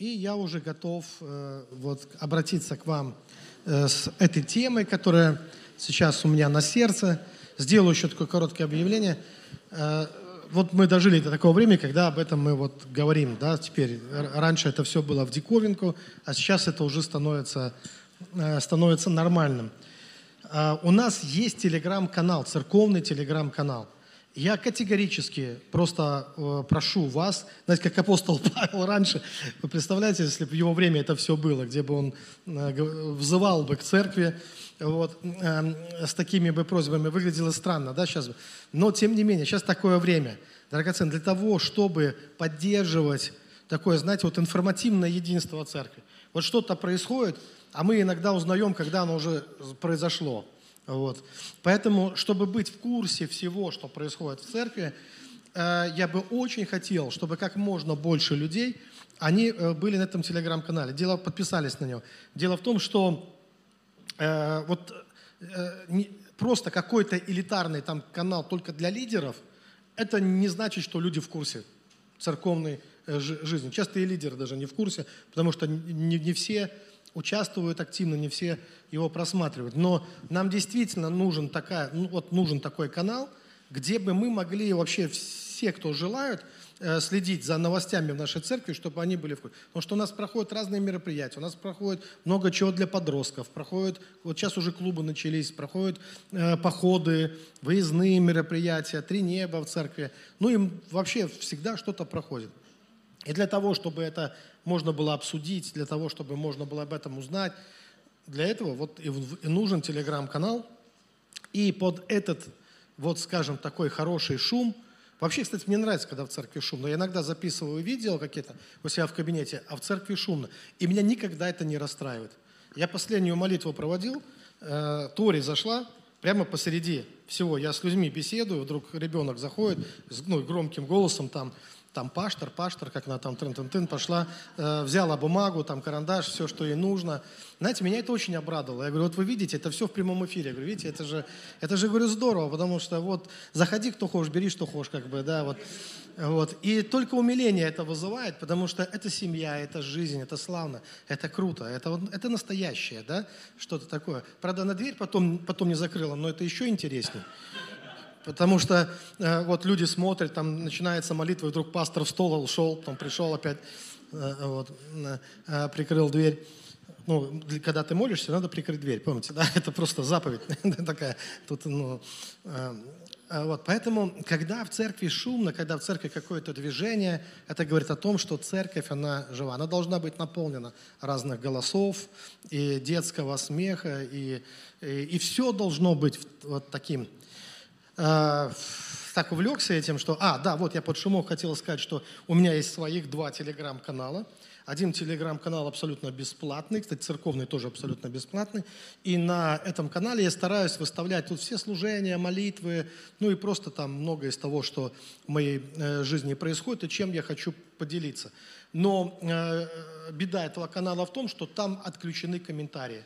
И я уже готов э, вот, обратиться к вам э, с этой темой, которая сейчас у меня на сердце. Сделаю еще такое короткое объявление. Э, вот мы дожили до такого времени, когда об этом мы вот говорим, да, теперь. Раньше это все было в диковинку, а сейчас это уже становится, становится нормальным. Э, у нас есть телеграм-канал, церковный телеграм-канал. Я категорически просто э, прошу вас, знаете, как апостол Павел раньше, вы представляете, если бы в его время это все было, где бы он э, взывал бы к церкви, вот, э, с такими бы просьбами, выглядело странно, да, сейчас. Но, тем не менее, сейчас такое время, драгоценно, для того, чтобы поддерживать такое, знаете, вот информативное единство церкви. Вот что-то происходит, а мы иногда узнаем, когда оно уже произошло. Вот. Поэтому, чтобы быть в курсе всего, что происходит в церкви, э, я бы очень хотел, чтобы как можно больше людей, они э, были на этом телеграм-канале, дело, подписались на него. Дело в том, что э, вот э, не, просто какой-то элитарный там канал только для лидеров, это не значит, что люди в курсе церковной э, жизни. Часто и лидеры даже не в курсе, потому что не, не все участвуют активно, не все его просматривают. Но нам действительно нужен, такая, ну, вот нужен такой канал, где бы мы могли вообще все, кто желают, э, следить за новостями в нашей церкви, чтобы они были в курсе. Потому что у нас проходят разные мероприятия, у нас проходит много чего для подростков, проходят, вот сейчас уже клубы начались, проходят э, походы, выездные мероприятия, три неба в церкви. Ну и вообще всегда что-то проходит. И для того, чтобы это можно было обсудить, для того, чтобы можно было об этом узнать, для этого вот и нужен телеграм-канал. И под этот, вот скажем, такой хороший шум, вообще, кстати, мне нравится, когда в церкви шумно. Я иногда записываю видео какие-то у себя в кабинете, а в церкви шумно. И меня никогда это не расстраивает. Я последнюю молитву проводил, э, Тори зашла, прямо посреди всего. Я с людьми беседую, вдруг ребенок заходит с ну, громким голосом там, там паштор, паштор, как она там тын тын тын пошла, э, взяла бумагу, там карандаш, все, что ей нужно. Знаете, меня это очень обрадовало. Я говорю, вот вы видите, это все в прямом эфире. Я говорю, видите, это же, это же, говорю, здорово, потому что вот заходи, кто хочешь, бери, что хочешь, как бы, да, вот. Вот. И только умиление это вызывает, потому что это семья, это жизнь, это славно, это круто, это, это настоящее, да, что-то такое. Правда, на дверь потом, потом не закрыла, но это еще интереснее. Потому что э, вот люди смотрят, там начинается молитва, и вдруг пастор в стол ушел, потом пришел опять, э, вот, э, прикрыл дверь. Ну, когда ты молишься, надо прикрыть дверь, помните, да? Это просто заповедь такая. Тут, ну, э, э, вот, поэтому, когда в церкви шумно, когда в церкви какое-то движение, это говорит о том, что церковь, она жива. Она должна быть наполнена разных голосов и детского смеха, и, и, и все должно быть вот таким э, так увлекся этим, что... А, да, вот я под шумок хотел сказать, что у меня есть своих два телеграм-канала. Один телеграм-канал абсолютно бесплатный, кстати, церковный тоже абсолютно бесплатный. И на этом канале я стараюсь выставлять тут все служения, молитвы, ну и просто там много из того, что в моей э, жизни происходит и чем я хочу поделиться. Но э, беда этого канала в том, что там отключены комментарии.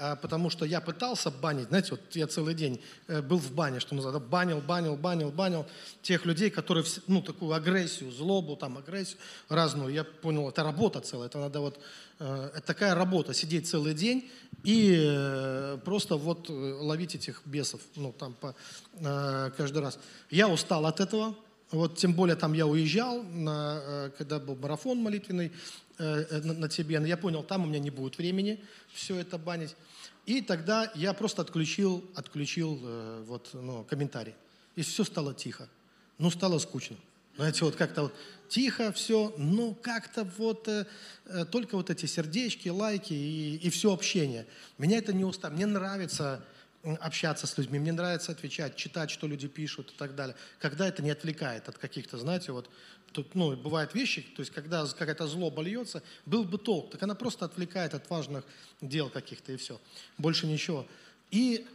А, потому что я пытался банить, знаете, вот я целый день э, был в бане, что называется, банил, банил, банил, банил тех людей, которые, ну, такую агрессию, злобу, там, агрессию разную, я понял, это работа целая, это надо вот, э, это такая работа, сидеть целый день и э, просто вот ловить этих бесов, ну, там, по, каждый раз. Я устал от этого, вот тем более там я уезжал, на, когда был марафон молитвенный на, на тебе, я понял, там у меня не будет времени все это банить. И тогда я просто отключил, отключил э, вот, ну, комментарий. И все стало тихо. Ну, стало скучно. Знаете, вот как-то вот тихо все, ну, как-то вот э, э, только вот эти сердечки, лайки и, и все общение. Меня это не устраивает. Мне нравится общаться с людьми, мне нравится отвечать, читать, что люди пишут и так далее. Когда это не отвлекает от каких-то, знаете, вот Тут, ну, бывают вещи, то есть когда какая-то злоба льется, был бы толк, так она просто отвлекает от важных дел каких-то и все. Больше ничего. И,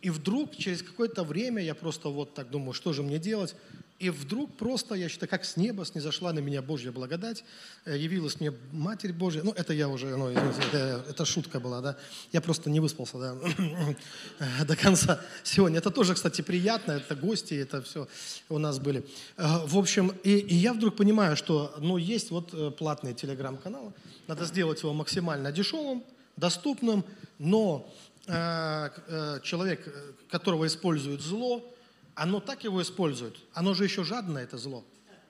и вдруг через какое-то время я просто вот так думаю, что же мне делать? И вдруг просто, я считаю, как с неба снизошла на меня Божья благодать, э, явилась мне Матерь Божья. Ну, это я уже, ну, извините, это, это шутка была, да. Я просто не выспался, да, до конца сегодня. Это тоже, кстати, приятно, это гости, это все у нас были. Э, в общем, и, и я вдруг понимаю, что, ну, есть вот э, платные телеграм-каналы, надо сделать его максимально дешевым, доступным, но э, человек, которого использует зло, оно так его использует, оно же еще жадное, это зло.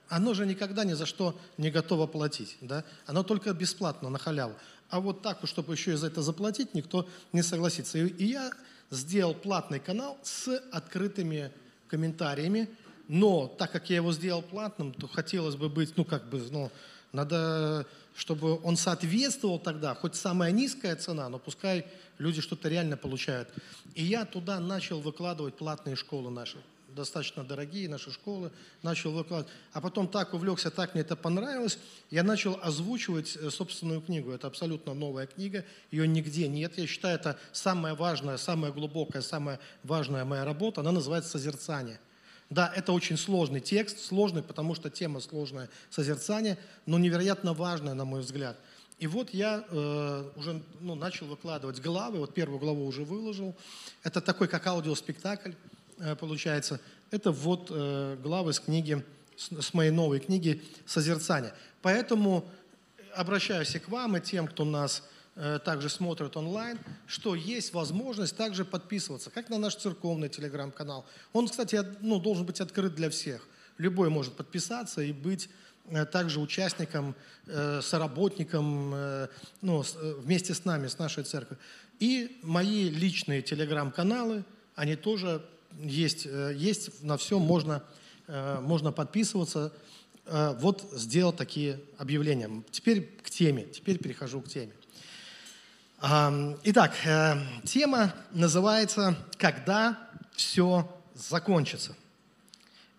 Оно же никогда ни за что не готово платить. Да? Оно только бесплатно, на халяву. А вот так, чтобы еще и за это заплатить, никто не согласится. И, я сделал платный канал с открытыми комментариями, но так как я его сделал платным, то хотелось бы быть, ну как бы, ну, надо, чтобы он соответствовал тогда, хоть самая низкая цена, но пускай люди что-то реально получают. И я туда начал выкладывать платные школы наши достаточно дорогие наши школы, начал выкладывать. А потом так увлекся, так мне это понравилось, я начал озвучивать э, собственную книгу. Это абсолютно новая книга, ее нигде нет. Я считаю, это самая важная, самая глубокая, самая важная моя работа. Она называется «Созерцание». Да, это очень сложный текст, сложный, потому что тема сложная, созерцание, но невероятно важная, на мой взгляд. И вот я э, уже ну, начал выкладывать главы, вот первую главу уже выложил. Это такой как аудиоспектакль. Э, получается, это вот э, главы с книги, с моей новой книги «Созерцание». Поэтому обращаюсь и к вам, и тем, кто нас э, также смотрит онлайн, что есть возможность также подписываться, как на наш церковный телеграм-канал. Он, кстати, ну, должен быть открыт для всех. Любой может подписаться и быть также участником, соработником ну, вместе с нами, с нашей церковью. И мои личные телеграм-каналы, они тоже есть, э, есть на все, можно, э, можно подписываться. Э, вот сделал такие объявления. Теперь к теме, теперь перехожу к теме. Итак, тема называется «Когда все закончится».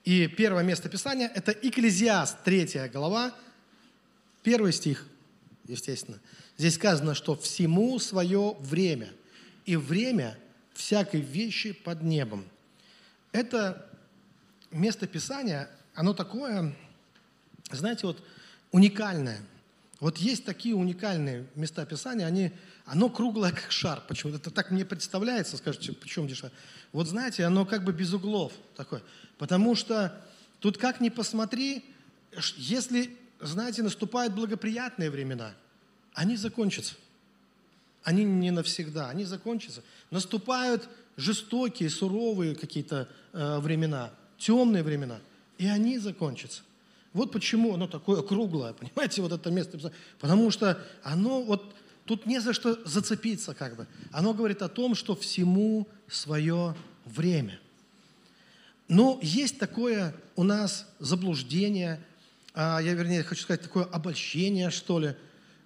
И первое место Писания – это Экклезиаст, третья глава, первый стих, естественно. Здесь сказано, что всему свое время, и время всякой вещи под небом – это место Писания, оно такое, знаете, вот уникальное. Вот есть такие уникальные места Писания, они, оно круглое, как шар. Почему? Это так мне представляется, скажете, почему шар? Вот знаете, оно как бы без углов такое. Потому что тут как ни посмотри, если, знаете, наступают благоприятные времена, они закончатся. Они не навсегда, они закончатся. Наступают жестокие, суровые какие-то времена, темные времена, и они закончатся. Вот почему оно такое круглое, понимаете, вот это место. Потому что оно вот, тут не за что зацепиться как бы. Оно говорит о том, что всему свое время. Но есть такое у нас заблуждение, а я вернее хочу сказать, такое обольщение, что ли.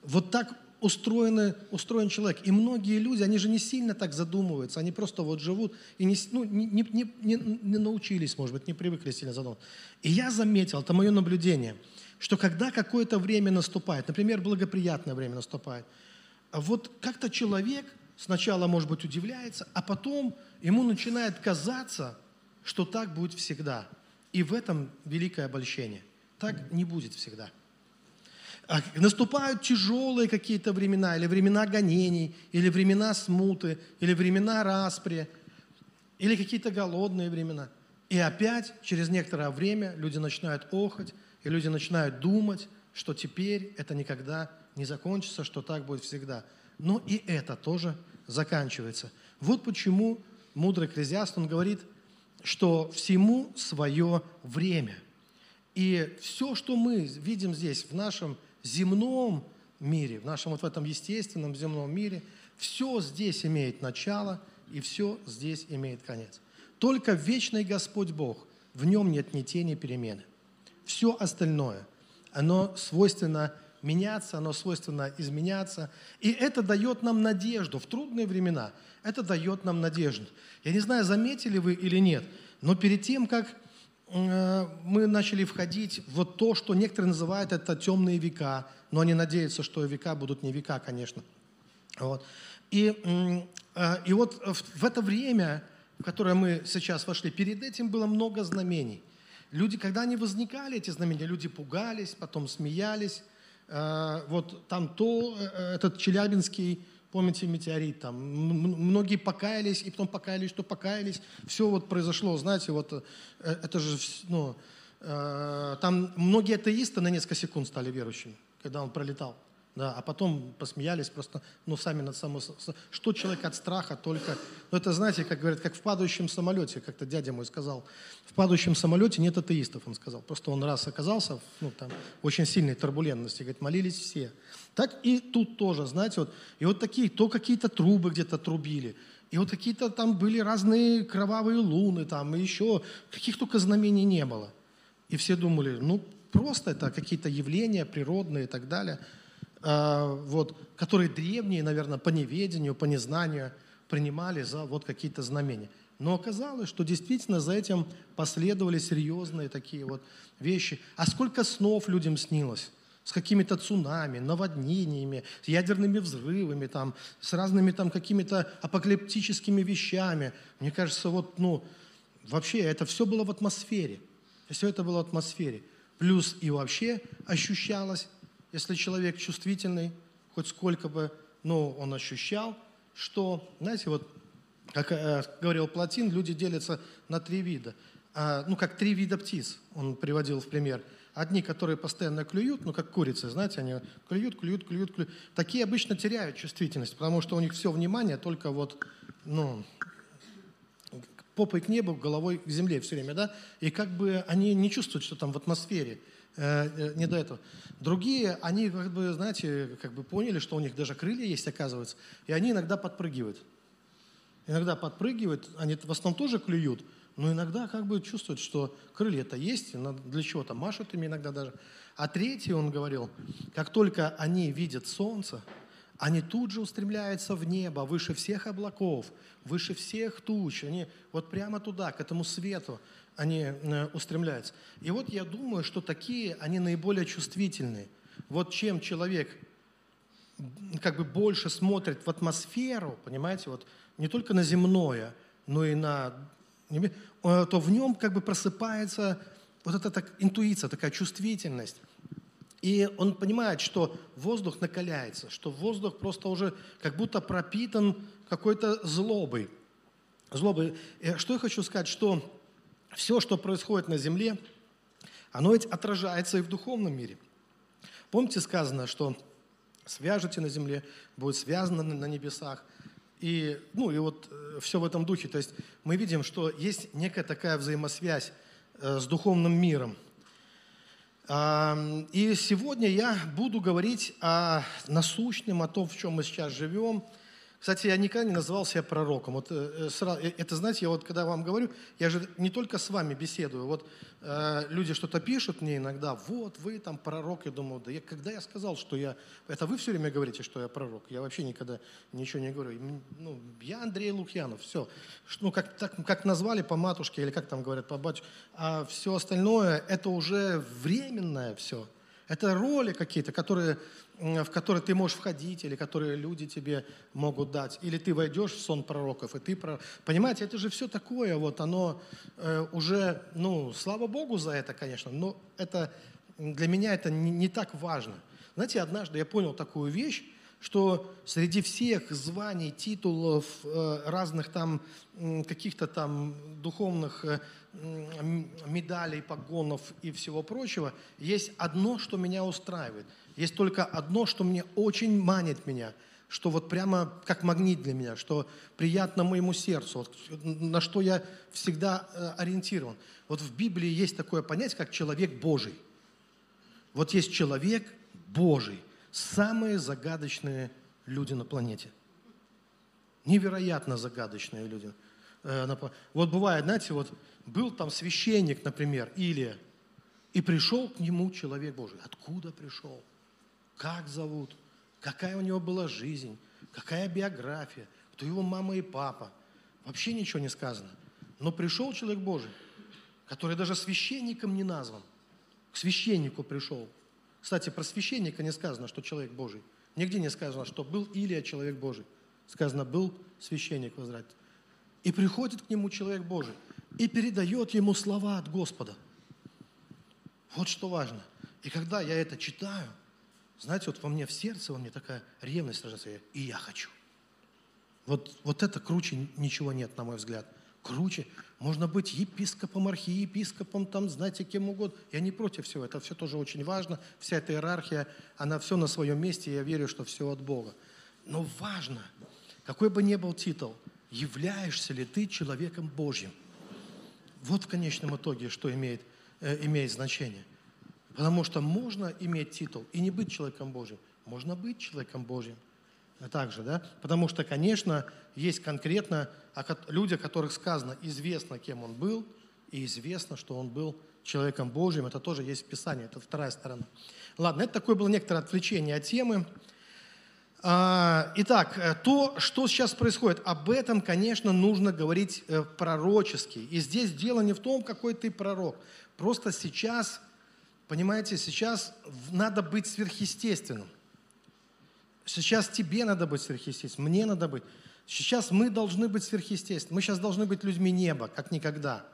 Вот так устроены, устроен человек. И многие люди, они же не сильно так задумываются, они просто вот живут и не, ну, не, не, не, не научились, может быть, не привыкли сильно задумываться. И я заметил, это мое наблюдение, что когда какое-то время наступает, например, благоприятное время наступает, вот как-то человек сначала, может быть, удивляется, а потом ему начинает казаться, что так будет всегда. И в этом великое обольщение. Так не будет всегда. А наступают тяжелые какие-то времена, или времена гонений, или времена смуты, или времена распри, или какие-то голодные времена. И опять через некоторое время люди начинают охать, и люди начинают думать, что теперь это никогда не закончится, что так будет всегда. Но и это тоже заканчивается. Вот почему мудрый экклезиаст, он говорит, что всему свое время. И все, что мы видим здесь, в нашем земном мире, в нашем вот в этом естественном земном мире, все здесь имеет начало и все здесь имеет конец. Только вечный Господь Бог, в нем нет ни тени перемены. Все остальное, оно свойственно меняться, оно свойственно изменяться. И это дает нам надежду в трудные времена. Это дает нам надежду. Я не знаю, заметили вы или нет, но перед тем, как мы начали входить в то, что некоторые называют это темные века, но они надеются, что века будут не века, конечно. Вот. И, э, и вот в это время, в которое мы сейчас вошли, перед этим было много знамений. Люди, когда они возникали, эти знамения, люди пугались, потом смеялись. Э, вот там то, э, этот Челябинский, помните, метеорит, там многие покаялись, и потом покаялись, что покаялись. Все вот произошло, знаете, вот э, это же, ну, там многие атеисты на несколько секунд стали верующими, когда он пролетал. Да, а потом посмеялись просто, ну, сами над собой. Что человек от страха только... Ну, это, знаете, как говорят, как в падающем самолете, как-то дядя мой сказал. В падающем самолете нет атеистов, он сказал. Просто он раз оказался, ну, там, очень сильной турбулентности, говорит, молились все. Так и тут тоже, знаете, вот, и вот такие, то какие-то трубы где-то трубили, и вот какие-то там были разные кровавые луны, там, и еще, каких только знамений не было. И все думали, ну, просто это какие-то явления природные и так далее – вот, которые древние, наверное, по неведению, по незнанию принимали за вот какие-то знамения. Но оказалось, что действительно за этим последовали серьезные такие вот вещи. А сколько снов людям снилось? С какими-то цунами, наводнениями, с ядерными взрывами, там, с разными там какими-то апокалиптическими вещами. Мне кажется, вот, ну, вообще это все было в атмосфере. Все это было в атмосфере. Плюс и вообще ощущалось если человек чувствительный, хоть сколько бы, ну, он ощущал, что, знаете, вот, как э, говорил Платин, люди делятся на три вида. А, ну, как три вида птиц, он приводил в пример. Одни, которые постоянно клюют, ну, как курицы, знаете, они клюют, клюют, клюют, клюют. Такие обычно теряют чувствительность, потому что у них все внимание только вот, ну, попой к небу, головой к земле все время, да, и как бы они не чувствуют, что там в атмосфере. Э, э, не до этого. Другие, они, как бы, знаете, как бы поняли, что у них даже крылья есть, оказывается, и они иногда подпрыгивают. Иногда подпрыгивают, они в основном тоже клюют, но иногда как бы чувствуют, что крылья-то есть, для чего-то машут ими иногда даже. А третий, он говорил, как только они видят солнце, они тут же устремляются в небо, выше всех облаков, выше всех туч. Они вот прямо туда, к этому свету они э, устремляются. И вот я думаю, что такие, они наиболее чувствительные. Вот чем человек как бы больше смотрит в атмосферу, понимаете, вот не только на земное, но и на... Э, то в нем как бы просыпается вот эта так, интуиция, такая чувствительность. И он понимает, что воздух накаляется, что воздух просто уже как будто пропитан какой-то злобой. Злобой. И что я хочу сказать, что все, что происходит на земле, оно ведь отражается и в духовном мире. Помните сказано, что свяжете на земле, будет связано на небесах. И, ну, и вот э, все в этом духе. То есть мы видим, что есть некая такая взаимосвязь э, с духовным миром. И сегодня я буду говорить о насущном, о том, в чем мы сейчас живем – кстати, я никогда не называл себя пророком. Вот, э, сразу, э, это, знаете, я вот когда вам говорю, я же не только с вами беседую. Вот э, люди что-то пишут мне иногда, вот вы там пророк. Я думаю, да я, когда я сказал, что я... Это вы все время говорите, что я пророк. Я вообще никогда ничего не говорю. Ну, я Андрей Лукьянов, все. Ну, как, так, как назвали по матушке, или как там говорят, по батюшке. А все остальное, это уже временное все. Это роли какие-то, которые, в которые ты можешь входить, или которые люди тебе могут дать. Или ты войдешь в сон пророков, и ты... Понимаете, это же все такое, вот оно э, уже, ну, слава Богу за это, конечно, но это, для меня это не, не так важно. Знаете, однажды я понял такую вещь, что среди всех званий, титулов, э, разных там каких-то там духовных э, медалей, погонов и всего прочего, есть одно, что меня устраивает. Есть только одно, что мне очень манит меня, что вот прямо как магнит для меня, что приятно моему сердцу, вот, на что я всегда э, ориентирован. Вот в Библии есть такое понятие, как человек Божий. Вот есть человек Божий – самые загадочные люди на планете. Невероятно загадочные люди. Э, вот бывает, знаете, вот был там священник, например, Илия, и пришел к нему человек Божий. Откуда пришел? Как зовут? Какая у него была жизнь? Какая биография? Кто его мама и папа? Вообще ничего не сказано. Но пришел человек Божий, который даже священником не назван. К священнику пришел. Кстати, про священника не сказано, что человек Божий. Нигде не сказано, что был Илия человек Божий. Сказано, был священник в Израиле. И приходит к нему человек Божий и передает ему слова от Господа. Вот что важно. И когда я это читаю, знаете, вот во мне в сердце, во мне такая ревность рождается, и я хочу. Вот, вот это круче ничего нет, на мой взгляд. Круче. Можно быть епископом, архиепископом, там, знаете, кем угодно. Я не против всего, это все тоже очень важно. Вся эта иерархия, она все на своем месте, я верю, что все от Бога. Но важно, какой бы ни был титул, являешься ли ты человеком Божьим. Вот в конечном итоге, что имеет, э, имеет значение. Потому что можно иметь титул и не быть человеком Божьим. Можно быть человеком Божьим. Также, да? Потому что, конечно, есть конкретно люди, о которых сказано, известно, кем он был, и известно, что он был человеком Божьим. Это тоже есть в Писании, это вторая сторона. Ладно, это такое было некоторое отвлечение от темы. А, итак, э, то, что сейчас происходит, об этом, конечно, нужно говорить э, пророчески. И здесь дело не в том, какой ты пророк. Просто сейчас, понимаете, сейчас надо быть сверхъестественным. Сейчас тебе надо быть сверхъестественным, мне надо быть. Сейчас мы должны быть сверхъестественными. Мы сейчас должны быть людьми неба, как никогда.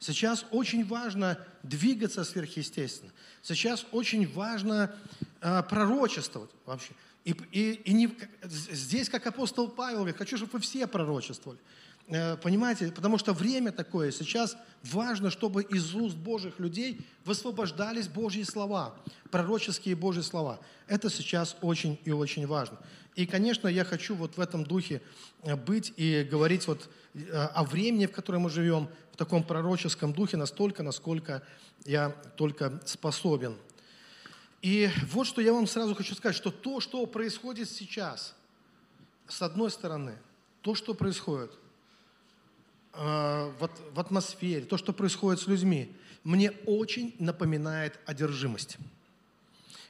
Сейчас очень важно двигаться сверхъестественно. Сейчас очень важно э, пророчествовать вообще. И, и, и не, здесь, как апостол Павел говорит, хочу, чтобы вы все пророчествовали. Э, понимаете? Потому что время такое. Сейчас важно, чтобы из уст Божьих людей высвобождались Божьи слова, пророческие Божьи слова. Это сейчас очень и очень важно. И, конечно, я хочу вот в этом духе э, быть и говорить вот э, о времени, в котором мы живем, в таком пророческом духе настолько, насколько я только способен. И вот что я вам сразу хочу сказать, что то, что происходит сейчас, с одной стороны, то, что происходит – в, в атмосфере, то, что происходит с людьми, мне очень напоминает одержимость.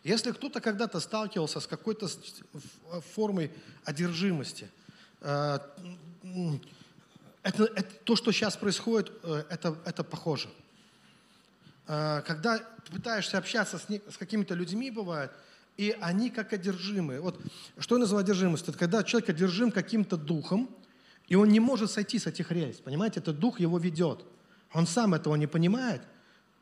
Если кто-то когда-то сталкивался с какой-то формой одержимости, э, это, это, то, что сейчас происходит, э, это, это похоже. Когда пытаешься общаться с, с какими-то людьми, бывает, и они как одержимые. Вот что я называю одержимостью? Это когда человек одержим каким-то духом, и он не может сойти с этих рельс, понимаете? Этот дух его ведет. Он сам этого не понимает.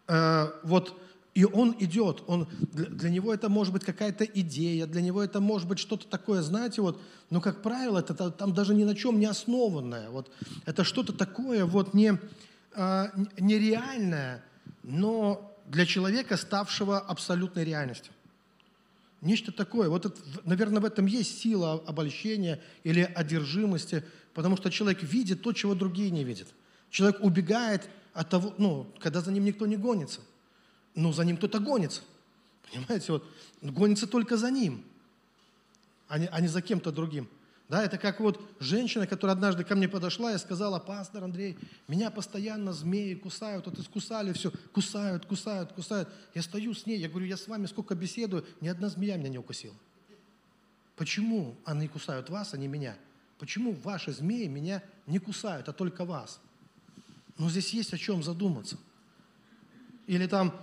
Э, вот, и он идет. Он, для, для него это может быть какая-то идея, для него это может быть что-то такое, знаете, вот, но, как правило, это там даже ни на чем не основанное. Вот, это что-то такое вот не, э, нереальное, но для человека, ставшего абсолютной реальностью. Нечто такое. Вот, это, наверное, в этом есть сила обольщения или одержимости, потому что человек видит то, чего другие не видят. Человек убегает от того, ну, когда за ним никто не гонится. Но за ним кто-то гонится. Понимаете, вот гонится только за ним, а не, а не за кем-то другим. Да, это как вот женщина, которая однажды ко мне подошла и сказала, пастор Андрей, меня постоянно змеи кусают, вот искусали все, кусают, кусают, кусают. Я стою с ней, я говорю, я с вами сколько беседую, ни одна змея меня не укусила. Почему они кусают вас, а не меня? Почему ваши змеи меня не кусают, а только вас? Но здесь есть о чем задуматься. Или там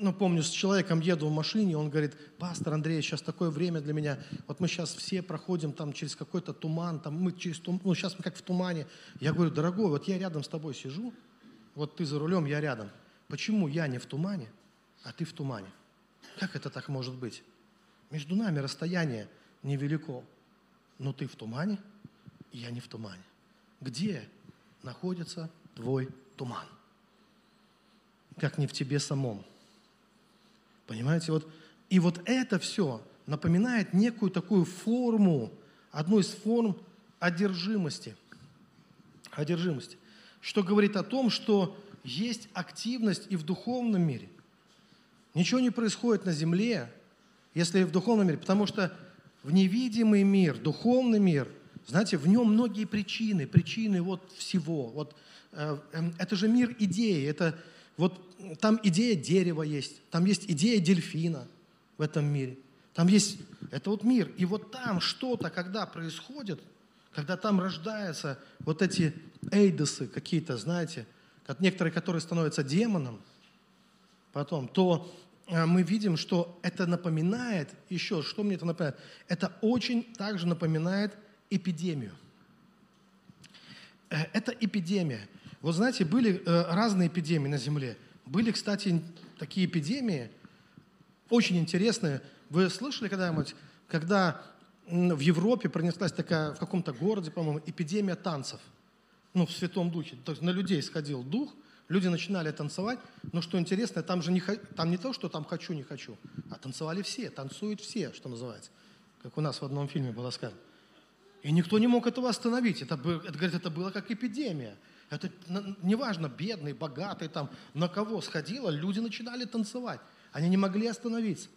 ну, помню, с человеком еду в машине, он говорит, пастор Андрей, сейчас такое время для меня, вот мы сейчас все проходим там через какой-то туман, там мы через туман, ну, сейчас мы как в тумане. Я говорю, дорогой, вот я рядом с тобой сижу, вот ты за рулем, я рядом. Почему я не в тумане, а ты в тумане? Как это так может быть? Между нами расстояние невелико, но ты в тумане, я не в тумане. Где находится твой туман? Как не в тебе самом. Понимаете, вот, и вот это все напоминает некую такую форму, одну из форм одержимости. Одержимости. Что говорит о том, что есть активность и в духовном мире. Ничего не происходит на земле, если в духовном мире, потому что в невидимый мир, духовный мир, знаете, в нем многие причины, причины вот всего. Вот, э, э, это же мир идеи, это вот там идея дерева есть, там есть идея дельфина в этом мире. Там есть, это вот мир. И вот там что-то, когда происходит, когда там рождаются вот эти эйдосы какие-то, знаете, как некоторые, которые становятся демоном, потом, то э, мы видим, что это напоминает, еще, что мне это напоминает? Это очень также напоминает эпидемию. Э, это эпидемия. Вот знаете, были э, разные эпидемии на Земле. Были, кстати, такие эпидемии, очень интересные. Вы слышали когда-нибудь, когда в Европе пронеслась такая, в каком-то городе, по-моему, эпидемия танцев? Ну, в Святом Духе. То есть на людей сходил дух, люди начинали танцевать. Но что интересно, там же не, там не то, что там хочу, не хочу, а танцевали все, танцуют все, что называется. Как у нас в одном фильме было сказано. И никто не мог этого остановить. Это, это, говорит, это было как эпидемия. Это неважно, бедный, богатый, там, на кого сходило, люди начинали танцевать. Они не могли остановиться.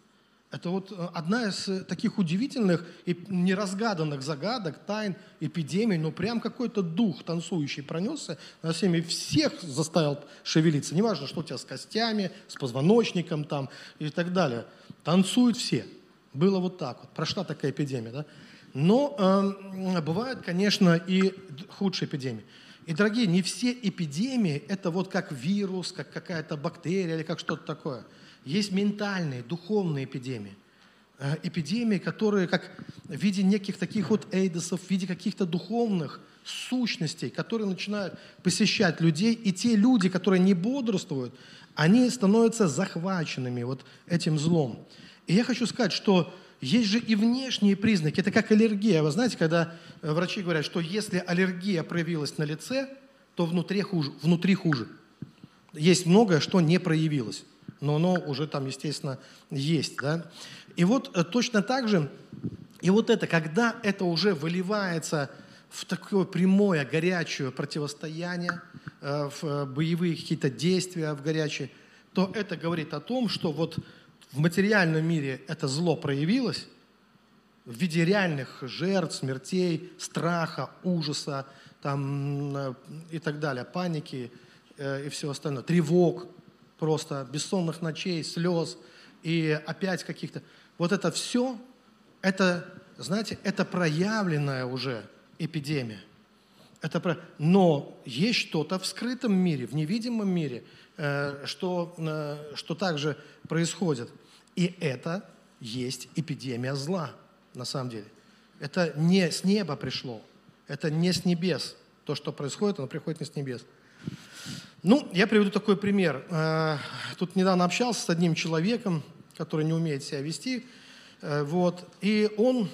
Это вот э, одна из э, таких удивительных и неразгаданных загадок, тайн, эпидемий, но прям какой-то дух танцующий пронесся на всеми, всех заставил шевелиться. Неважно, что у тебя с костями, с позвоночником там и так далее. Танцуют все. Было вот так вот. Прошла такая эпидемия, да? Но э, бывают, конечно, и худшие эпидемии. И, дорогие, не все эпидемии – это вот как вирус, как какая-то бактерия или как что-то такое – есть ментальные, духовные эпидемии. Э, эпидемии, которые как в виде неких таких вот эйдосов, в виде каких-то духовных сущностей, которые начинают посещать людей, и те люди, которые не бодрствуют, они становятся захваченными вот этим злом. И я хочу сказать, что есть же и внешние признаки. Это как аллергия. Вы знаете, когда э, врачи говорят, что если аллергия проявилась на лице, то внутри хуже. Внутри хуже. Есть многое, что не проявилось но оно уже там, естественно, есть. Да? И вот э, точно так же, и вот это, когда это уже выливается в такое прямое, горячее противостояние, э, в боевые какие-то действия в горячие, то это говорит о том, что вот в материальном мире это зло проявилось в виде реальных жертв, смертей, страха, ужаса там, и так далее, паники и все остальное, тревог, просто бессонных ночей, слез и опять каких-то. Вот это все, это, знаете, это проявленная уже эпидемия. Это про... Но есть что-то в скрытом мире, в невидимом мире, э, что, э, что также происходит. И это есть эпидемия зла, на самом деле. Это не с неба пришло, это не с небес. То, что происходит, оно приходит не с небес. Ну, я приведу такой пример. Э, тут недавно общался с одним человеком, который не умеет себя вести, э, вот, и он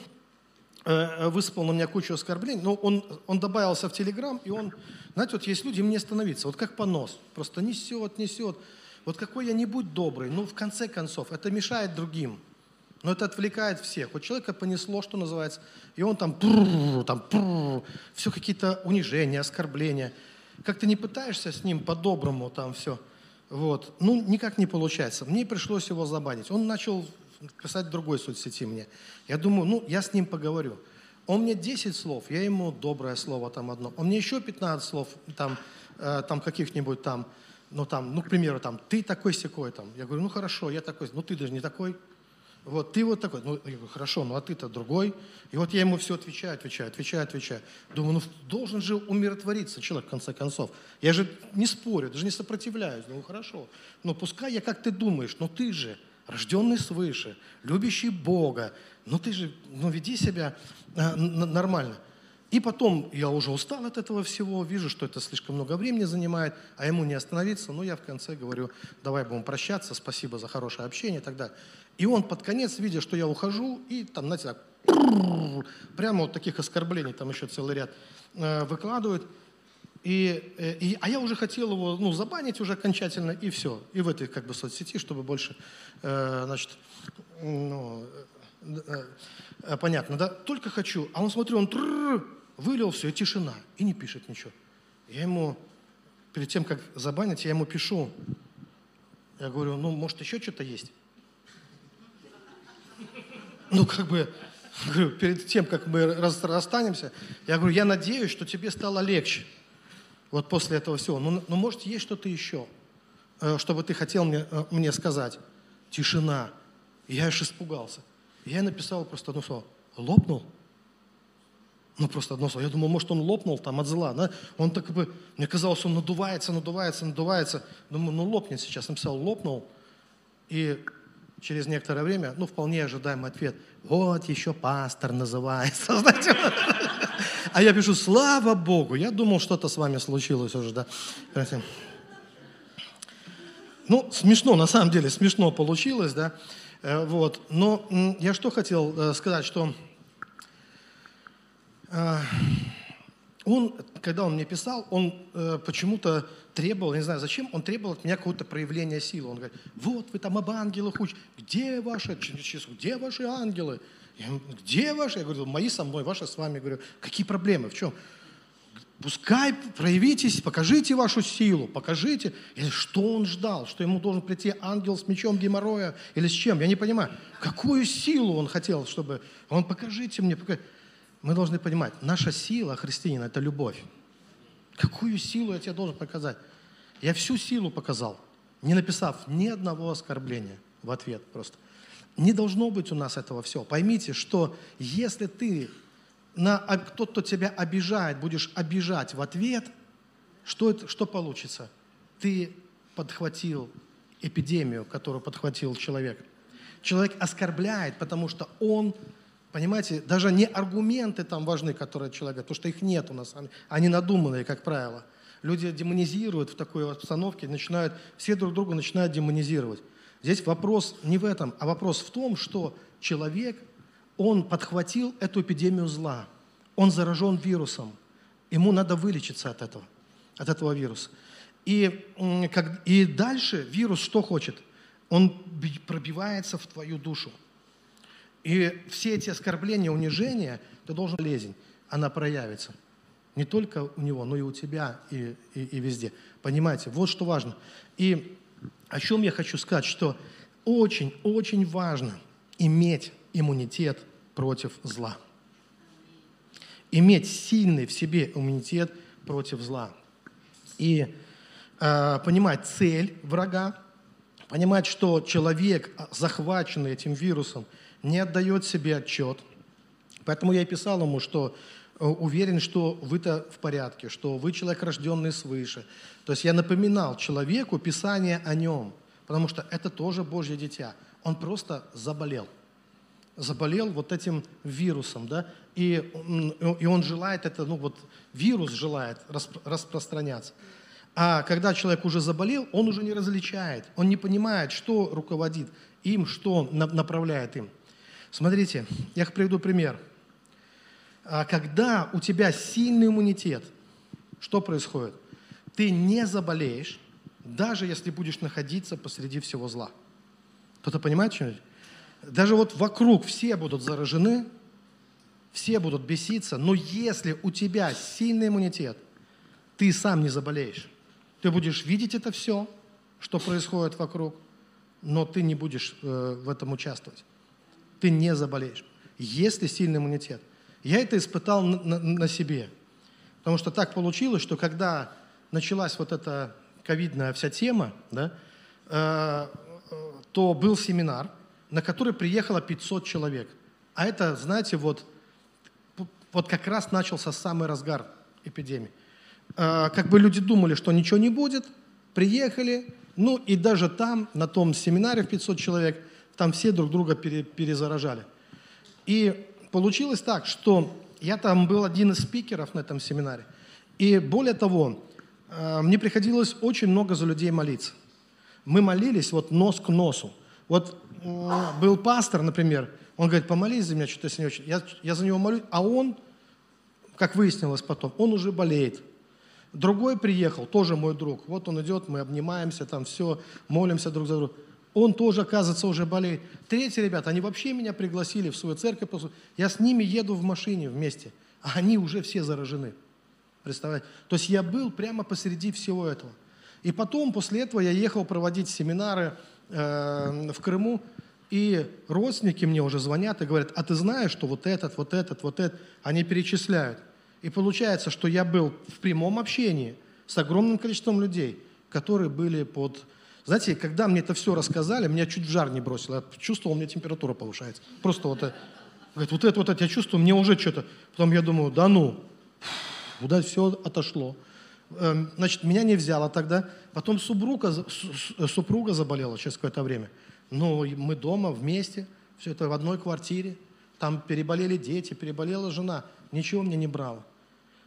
э, высыпал на меня кучу оскорблений, но он, он добавился в Телеграм, и он, знаете, вот есть люди, им не остановиться, вот как понос, просто несет, несет. Вот какой я не будь добрый, ну, в конце концов, это мешает другим, но это отвлекает всех. Вот человека понесло, что называется, и он там, там все какие-то унижения, оскорбления – как ты не пытаешься с ним по-доброму там все, вот, ну, никак не получается. Мне пришлось его забанить. Он начал писать в другой соцсети мне. Я думаю, ну, я с ним поговорю. Он мне 10 слов, я ему доброе слово там одно. Он мне еще 15 слов там, э, там каких-нибудь там, ну, там, ну, к примеру, там, ты такой секой там. Я говорю, ну, хорошо, я такой, ну, ты даже не такой. Вот ты вот такой, ну, я говорю, хорошо, ну а ты-то другой. И вот я ему все отвечаю, отвечаю, отвечаю, отвечаю. Думаю, ну должен же умиротвориться человек в конце концов. Я же не спорю, даже не сопротивляюсь. Ну хорошо, но пускай я как ты думаешь, но ты же рожденный свыше, любящий Бога, ну ты же, ну веди себя э, нормально. И потом я уже устал от этого всего, вижу, что это слишком много времени занимает, а ему не остановиться. Ну, я в конце говорю, давай будем прощаться, спасибо за хорошее общение и так далее. И он под конец, видя, что я ухожу, и там, знаете, так, прямо вот таких оскорблений, там еще целый ряд, э, выкладывает. И, э, и, а я уже хотел его ну, забанить уже окончательно, и все. И в этой как бы соцсети, чтобы больше, э, значит, ну, понятно, да? Только хочу. А он, смотрю, он вылил все, и тишина, и не пишет ничего. Я ему, перед тем, как забанить, я ему пишу. Я говорю, ну, может, еще что-то есть? Ну, как бы, перед тем, как мы расстанемся, я говорю, я надеюсь, что тебе стало легче. Вот после этого всего. Ну, ну может, есть что-то еще, э, чтобы ты хотел мне, э, мне сказать? Тишина. Я аж испугался. Я написал просто одно слово. Лопнул? Ну, просто одно слово. Я думал, может, он лопнул там от зла. Да? Он так бы, мне казалось, он надувается, надувается, надувается. Думаю, ну лопнет сейчас. Написал, лопнул. И через некоторое время, ну, вполне ожидаемый ответ. Вот еще пастор называется. Знаете? А я пишу, слава Богу. Я думал, что-то с вами случилось уже, да. Ну, смешно, на самом деле, смешно получилось, да. Э, вот. Но я что хотел э, сказать, что он, когда он мне писал, он почему-то требовал, не знаю зачем, он требовал от меня какого-то проявления силы. Он говорит, вот вы там об ангелах учите, где ваши, где ваши ангелы? Я, где ваши? Я говорю, мои со мной, ваши с вами. Я говорю, какие проблемы, в чем? Пускай проявитесь, покажите вашу силу, покажите. Или что он ждал? Что ему должен прийти ангел с мечом геморроя или с чем? Я не понимаю. Какую силу он хотел, чтобы... Он покажите мне. Покажите. Мы должны понимать, наша сила христианина – это любовь. Какую силу я тебе должен показать? Я всю силу показал, не написав ни одного оскорбления в ответ просто. Не должно быть у нас этого всего. Поймите, что если ты на тот, кто тебя обижает, будешь обижать в ответ, что, это, что получится? Ты подхватил эпидемию, которую подхватил человек. Человек оскорбляет, потому что он, понимаете, даже не аргументы там важны, которые человек говорит, потому что их нет у нас, они надуманные, как правило. Люди демонизируют в такой обстановке, начинают, все друг друга начинают демонизировать. Здесь вопрос не в этом, а вопрос в том, что человек он подхватил эту эпидемию зла. Он заражен вирусом. Ему надо вылечиться от этого, от этого вируса. И, как, и дальше вирус что хочет? Он пробивается в твою душу. И все эти оскорбления, унижения, ты должен болезнь, она проявится. Не только у него, но и у тебя, и, и, и везде. Понимаете, вот что важно. И о чем я хочу сказать, что очень-очень важно иметь иммунитет против зла. Иметь сильный в себе иммунитет против зла. И э, понимать цель врага, понимать, что человек, а, захваченный этим вирусом, не отдает себе отчет. Поэтому я и писал ему, что э, уверен, что вы-то в порядке, что вы человек, рожденный свыше. То есть я напоминал человеку Писание о нем, потому что это тоже Божье дитя. Он просто заболел – заболел вот этим вирусом, да, и, и он желает это, ну вот вирус желает распространяться. А когда человек уже заболел, он уже не различает, он не понимает, что руководит им, что направляет им. Смотрите, я приведу пример. А когда у тебя сильный иммунитет, что происходит? Ты не заболеешь, даже если будешь находиться посреди всего зла. Кто-то понимает что-нибудь? Даже вот вокруг все будут заражены, все будут беситься, но если у тебя сильный иммунитет, ты сам не заболеешь. Ты будешь видеть это все, что происходит вокруг, но ты не будешь э, в этом участвовать. Ты не заболеешь. Если сильный иммунитет. Я это испытал на, на, на себе. Потому что так получилось, что когда началась вот эта ковидная вся тема, да, э, э то был семинар – на который приехало 500 человек. А это, знаете, вот, вот как раз начался самый разгар эпидемии. А, как бы люди думали, что ничего не будет, приехали, ну и даже там, на том семинаре в 500 человек, там все друг друга пере, перезаражали. И получилось так, что я там был один из спикеров на этом семинаре. И более того, а, мне приходилось очень много за людей молиться. Мы молились вот нос к носу. Вот был пастор, например, он говорит, помолись за меня, что-то с не очень. Я, я за него молюсь, а он, как выяснилось потом, он уже болеет. Другой приехал, тоже мой друг. Вот он идет, мы обнимаемся, там все, молимся друг за друга. Он тоже, оказывается, уже болеет. Третьи ребята, они вообще меня пригласили в свою церковь. Я с ними еду в машине вместе, а они уже все заражены. Представляете? То есть я был прямо посреди всего этого. И потом, после этого, я ехал проводить семинары э, в Крыму, и родственники мне уже звонят и говорят, а ты знаешь, что вот этот, вот этот, вот этот, они перечисляют. И получается, что я был в прямом общении с огромным количеством людей, которые были под... Знаете, когда мне это все рассказали, меня чуть в жар не бросило. Я чувствовал, у меня температура повышается. Просто вот, э, говорит, вот это, вот это, я чувствую, мне уже что-то... Потом я думаю, да ну, куда все отошло. Эм, значит, меня не взяло тогда. Потом супруга, супруга заболела через какое-то время. Ну, мы дома вместе, все это в одной квартире. Там переболели дети, переболела жена. Ничего мне не брало.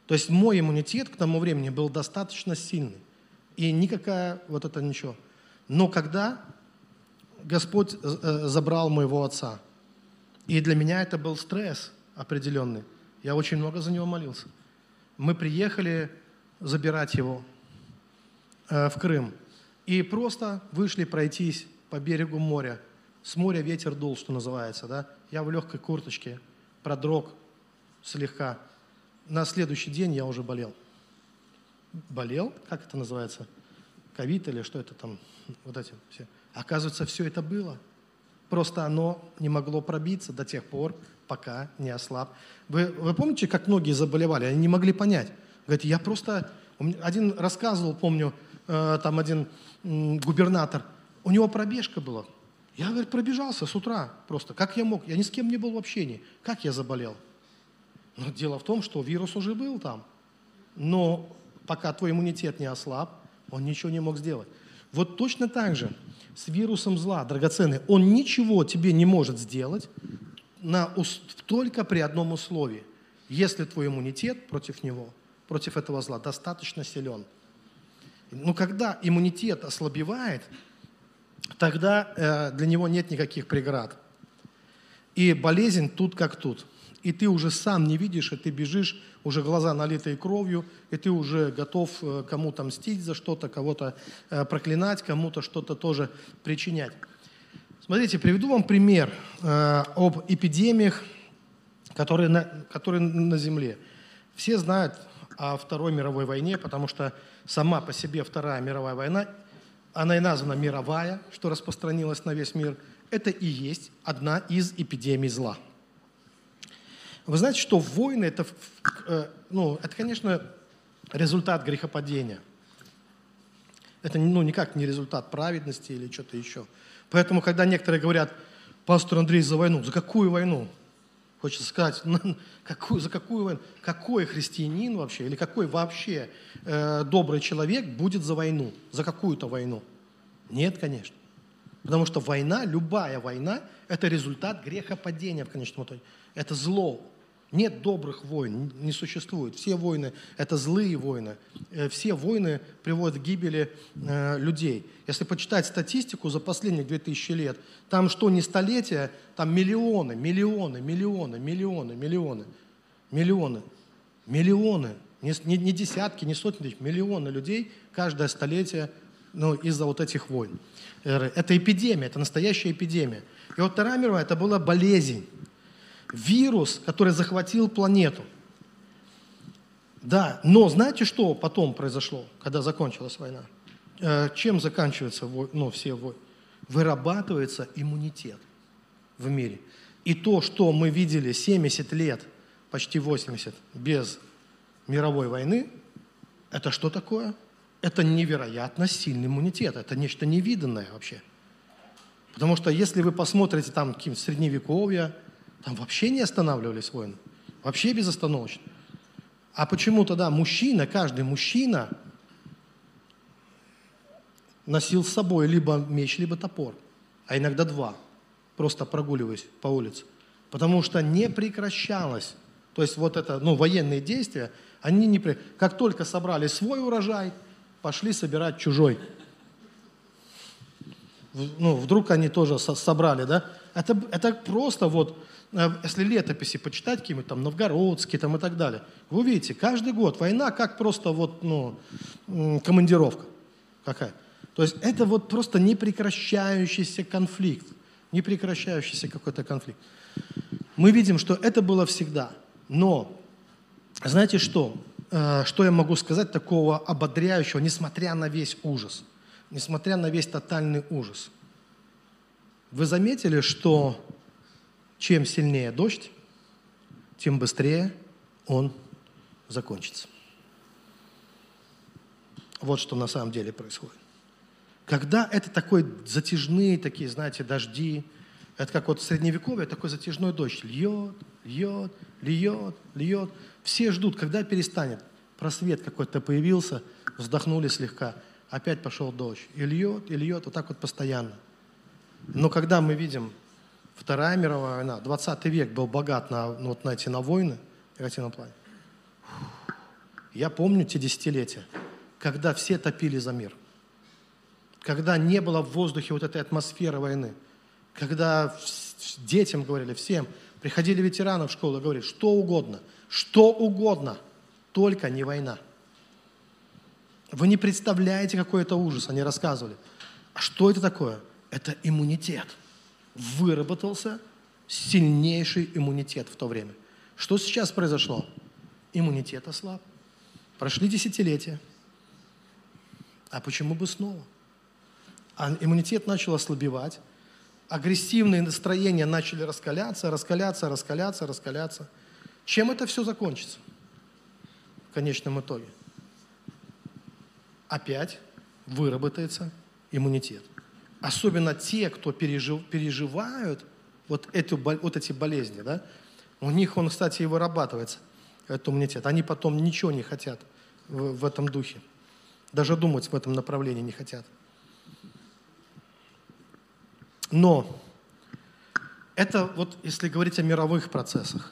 То есть мой иммунитет к тому времени был достаточно сильный. И никакая вот это ничего. Но когда Господь э, забрал моего отца, и для меня это был стресс определенный, я очень много за него молился. Мы приехали забирать его э, в Крым и просто вышли пройтись по берегу моря. С моря ветер дул, что называется, да? Я в легкой курточке, продрог слегка. На следующий день я уже болел. Болел? Как это называется? Ковид или что это там? Вот эти все. Оказывается, все это было. Просто оно не могло пробиться до тех пор, пока не ослаб. Вы, вы помните, как многие заболевали? Они не могли понять. Говорит, я просто... Один рассказывал, помню, э, там один губернатор, у него пробежка была. Я, говорит, пробежался с утра просто. Как я мог? Я ни с кем не был в общении. Как я заболел? Но дело в том, что вирус уже был там. Но пока твой иммунитет не ослаб, он ничего не мог сделать. Вот точно так же с вирусом зла, драгоценный, он ничего тебе не может сделать на, только при одном условии. Если твой иммунитет против него, против этого зла достаточно силен. Но когда иммунитет ослабевает, тогда э, для него нет никаких преград. И болезнь тут как тут. И ты уже сам не видишь, и ты бежишь, уже глаза налитые кровью, и ты уже готов э, кому-то мстить за что-то, кого-то э, проклинать, кому-то что-то тоже причинять. Смотрите, приведу вам пример э, об эпидемиях, которые на, которые на Земле. Все знают о Второй мировой войне, потому что сама по себе Вторая мировая война она и названа мировая, что распространилась на весь мир, это и есть одна из эпидемий зла. Вы знаете, что войны это, э, ну, это, конечно, результат грехопадения. Это ну, никак не результат праведности или что-то еще. Поэтому, когда некоторые говорят, пастор Андрей, за войну, за какую войну? Хочется сказать, какую, за какую войну? Какой христианин вообще, или какой вообще э, добрый человек будет за войну, за какую-то войну? Нет, конечно. Потому что война, любая война, это результат грехопадения в конечном итоге. Это зло. Нет добрых войн, не существует. Все войны – это злые войны. Э, все войны приводят к гибели э, людей. Если почитать статистику за последние 2000 лет, там что не столетия, там миллионы, миллионы, миллионы, миллионы, миллионы, миллионы, миллионы, не, не, не десятки, не сотни миллионы людей каждое столетие ну, из-за вот этих войн. Это эпидемия, это настоящая эпидемия. И вот Вторая мировая – это была болезнь, вирус, который захватил планету. Да, но знаете, что потом произошло, когда закончилась война? Э, чем заканчивается ну, все войны? Вырабатывается иммунитет в мире. И то, что мы видели 70 лет, почти 80, без мировой войны, это что такое? Это невероятно сильный иммунитет, это нечто невиданное вообще. Потому что если вы посмотрите там какие-то средневековья, там вообще не останавливались войны, вообще безостановочно. А почему тогда мужчина, каждый мужчина носил с собой либо меч, либо топор, а иногда два, просто прогуливаясь по улице. Потому что не прекращалось. То есть вот это, ну, военные действия, они не... При... Как только собрали свой урожай, пошли собирать чужой. Ну, вдруг они тоже собрали, да? Это, это просто вот, если летописи почитать, какие-нибудь там новгородские там и так далее, вы увидите, каждый год война как просто вот, ну, командировка какая. То есть это вот просто непрекращающийся конфликт, непрекращающийся какой-то конфликт. Мы видим, что это было всегда. Но, знаете что? Э, что я могу сказать такого ободряющего, несмотря на весь ужас, несмотря на весь тотальный ужас? Вы заметили, что чем сильнее дождь, тем быстрее он закончится. Вот что на самом деле происходит. Когда это такой затяжные такие, знаете, дожди, это как вот в средневековье, такой затяжной дождь. Льет, льет, льет, льет. Все ждут, когда перестанет. Просвет какой-то появился, вздохнули слегка. Опять пошел дождь. И льет, и льет, вот так вот постоянно. Но когда мы видим Вторая мировая война, 20 век был богат на, ну, вот на эти на войны, негативном плане. Я помню те десятилетия, когда все топили за мир. когда не было в воздухе вот этой атмосферы войны, когда детям говорили, всем, приходили ветераны в школу и говорили, что угодно, что угодно, только не война. Вы не представляете, какой это ужас, они рассказывали. А что это такое? Это иммунитет. Выработался сильнейший иммунитет в то время. Что сейчас произошло? Иммунитет ослаб. Прошли десятилетия. А почему бы снова? А иммунитет начал ослабевать, агрессивные настроения начали раскаляться, раскаляться, раскаляться, раскаляться. Чем это все закончится в конечном итоге? Опять выработается иммунитет. Особенно те, кто пережив, переживают вот, эту, вот эти болезни, да, у них он, кстати, и вырабатывается, этот иммунитет. Они потом ничего не хотят в, в этом духе. Даже думать в этом направлении не хотят. Но это вот если говорить о мировых процессах,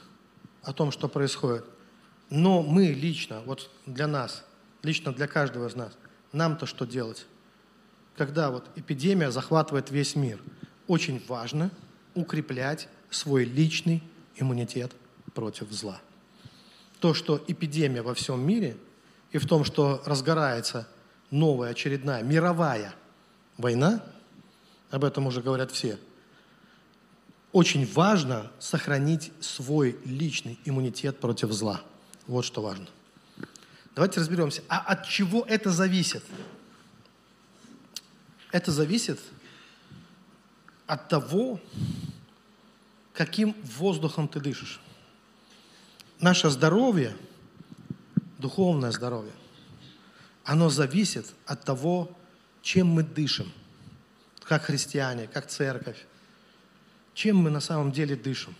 о том, что происходит. Но мы лично, вот для нас, лично для каждого из нас, нам-то что делать? Когда вот эпидемия захватывает весь мир, очень важно укреплять свой личный иммунитет против зла. То, что эпидемия во всем мире и в том, что разгорается новая очередная мировая война – об этом уже говорят все. Очень важно сохранить свой личный иммунитет против зла. Вот что важно. Давайте разберемся. А от чего это зависит? Это зависит от того, каким воздухом ты дышишь. Наше здоровье, духовное здоровье, оно зависит от того, чем мы дышим – как христиане, как церковь. Чем мы на самом деле дышим?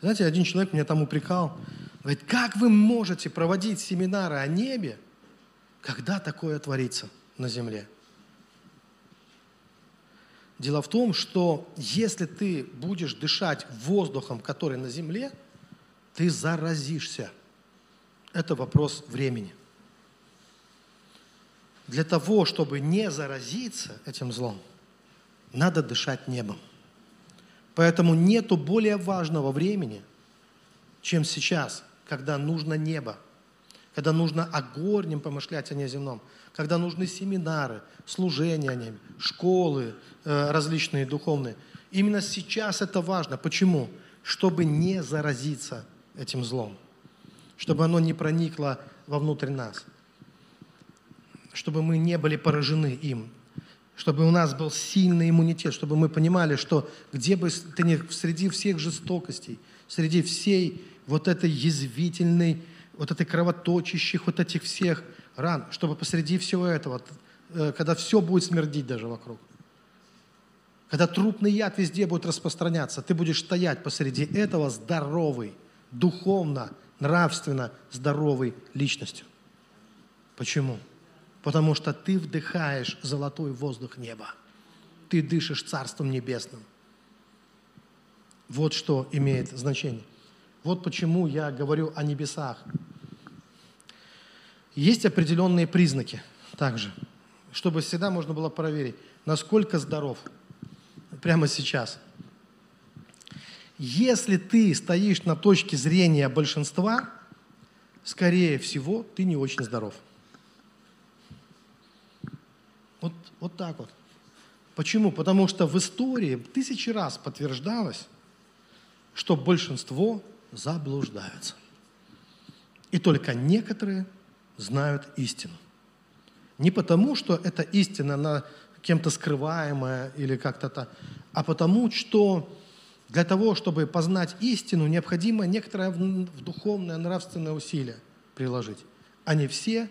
Знаете, один человек меня там упрекал, говорит, как вы можете проводить семинары о небе, когда такое творится на земле? Дело в том, что если ты будешь дышать воздухом, который на земле, ты заразишься. Это вопрос времени для того, чтобы не заразиться этим злом, надо дышать небом. Поэтому нету более важного времени, чем сейчас, когда нужно небо, когда нужно о горнем помышлять, а не о земном, когда нужны семинары, служения о школы э, различные духовные. Именно сейчас это важно. Почему? Чтобы не заразиться этим злом, чтобы оно не проникло вовнутрь нас чтобы мы не были поражены им, чтобы у нас был сильный иммунитет, чтобы мы понимали, что где бы ты ни среди всех жестокостей, среди всей вот этой язвительной, вот этой кровоточащих, вот этих всех ран, чтобы посреди всего этого, э, когда все будет смердить даже вокруг, когда трупный яд везде будет распространяться, ты будешь стоять посреди этого здоровый, духовно, нравственно здоровой личностью. Почему? Потому что ты вдыхаешь золотой воздух неба. Ты дышишь Царством Небесным. Вот что имеет значение. Вот почему я говорю о небесах. Есть определенные признаки также, чтобы всегда можно было проверить, насколько здоров прямо сейчас. Если ты стоишь на точке зрения большинства, скорее всего, ты не очень здоров. Вот, вот так вот. Почему? Потому что в истории тысячи раз подтверждалось, что большинство заблуждаются. И только некоторые знают истину. Не потому, что эта истина на кем-то скрываемая или как-то то, а потому, что для того, чтобы познать истину, необходимо некоторое духовное, нравственное усилие приложить. Они все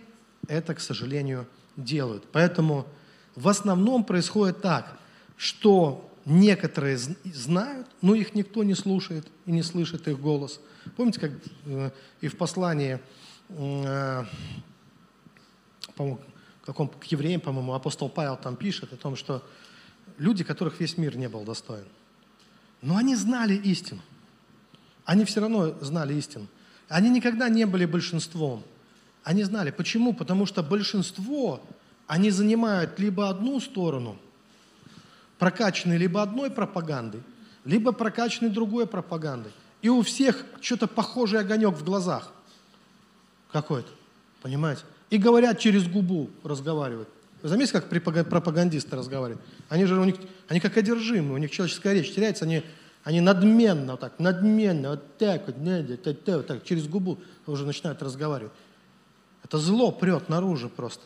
это, к сожалению, делают. Поэтому в основном происходит так, что некоторые знают, но их никто не слушает и не слышит их голос. Помните, как э, и в послании э, каком, к евреям, по-моему, апостол Павел там пишет о том, что люди, которых весь мир не был достоин. Но они знали истину. Они все равно знали истину. Они никогда не были большинством. Они знали. Почему? Потому что большинство они занимают либо одну сторону, прокачаны либо одной пропагандой, либо прокачаны другой пропагандой. И у всех что-то похожий огонек в глазах какой-то, понимаете? И говорят через губу, разговаривают. Вы заметите, как пропагандисты разговаривают? Они же у них, они как одержимые, у них человеческая речь теряется, они, они надменно, вот так, надменно, вот так вот, вот так, через губу уже начинают разговаривать. Это зло прет наружу просто.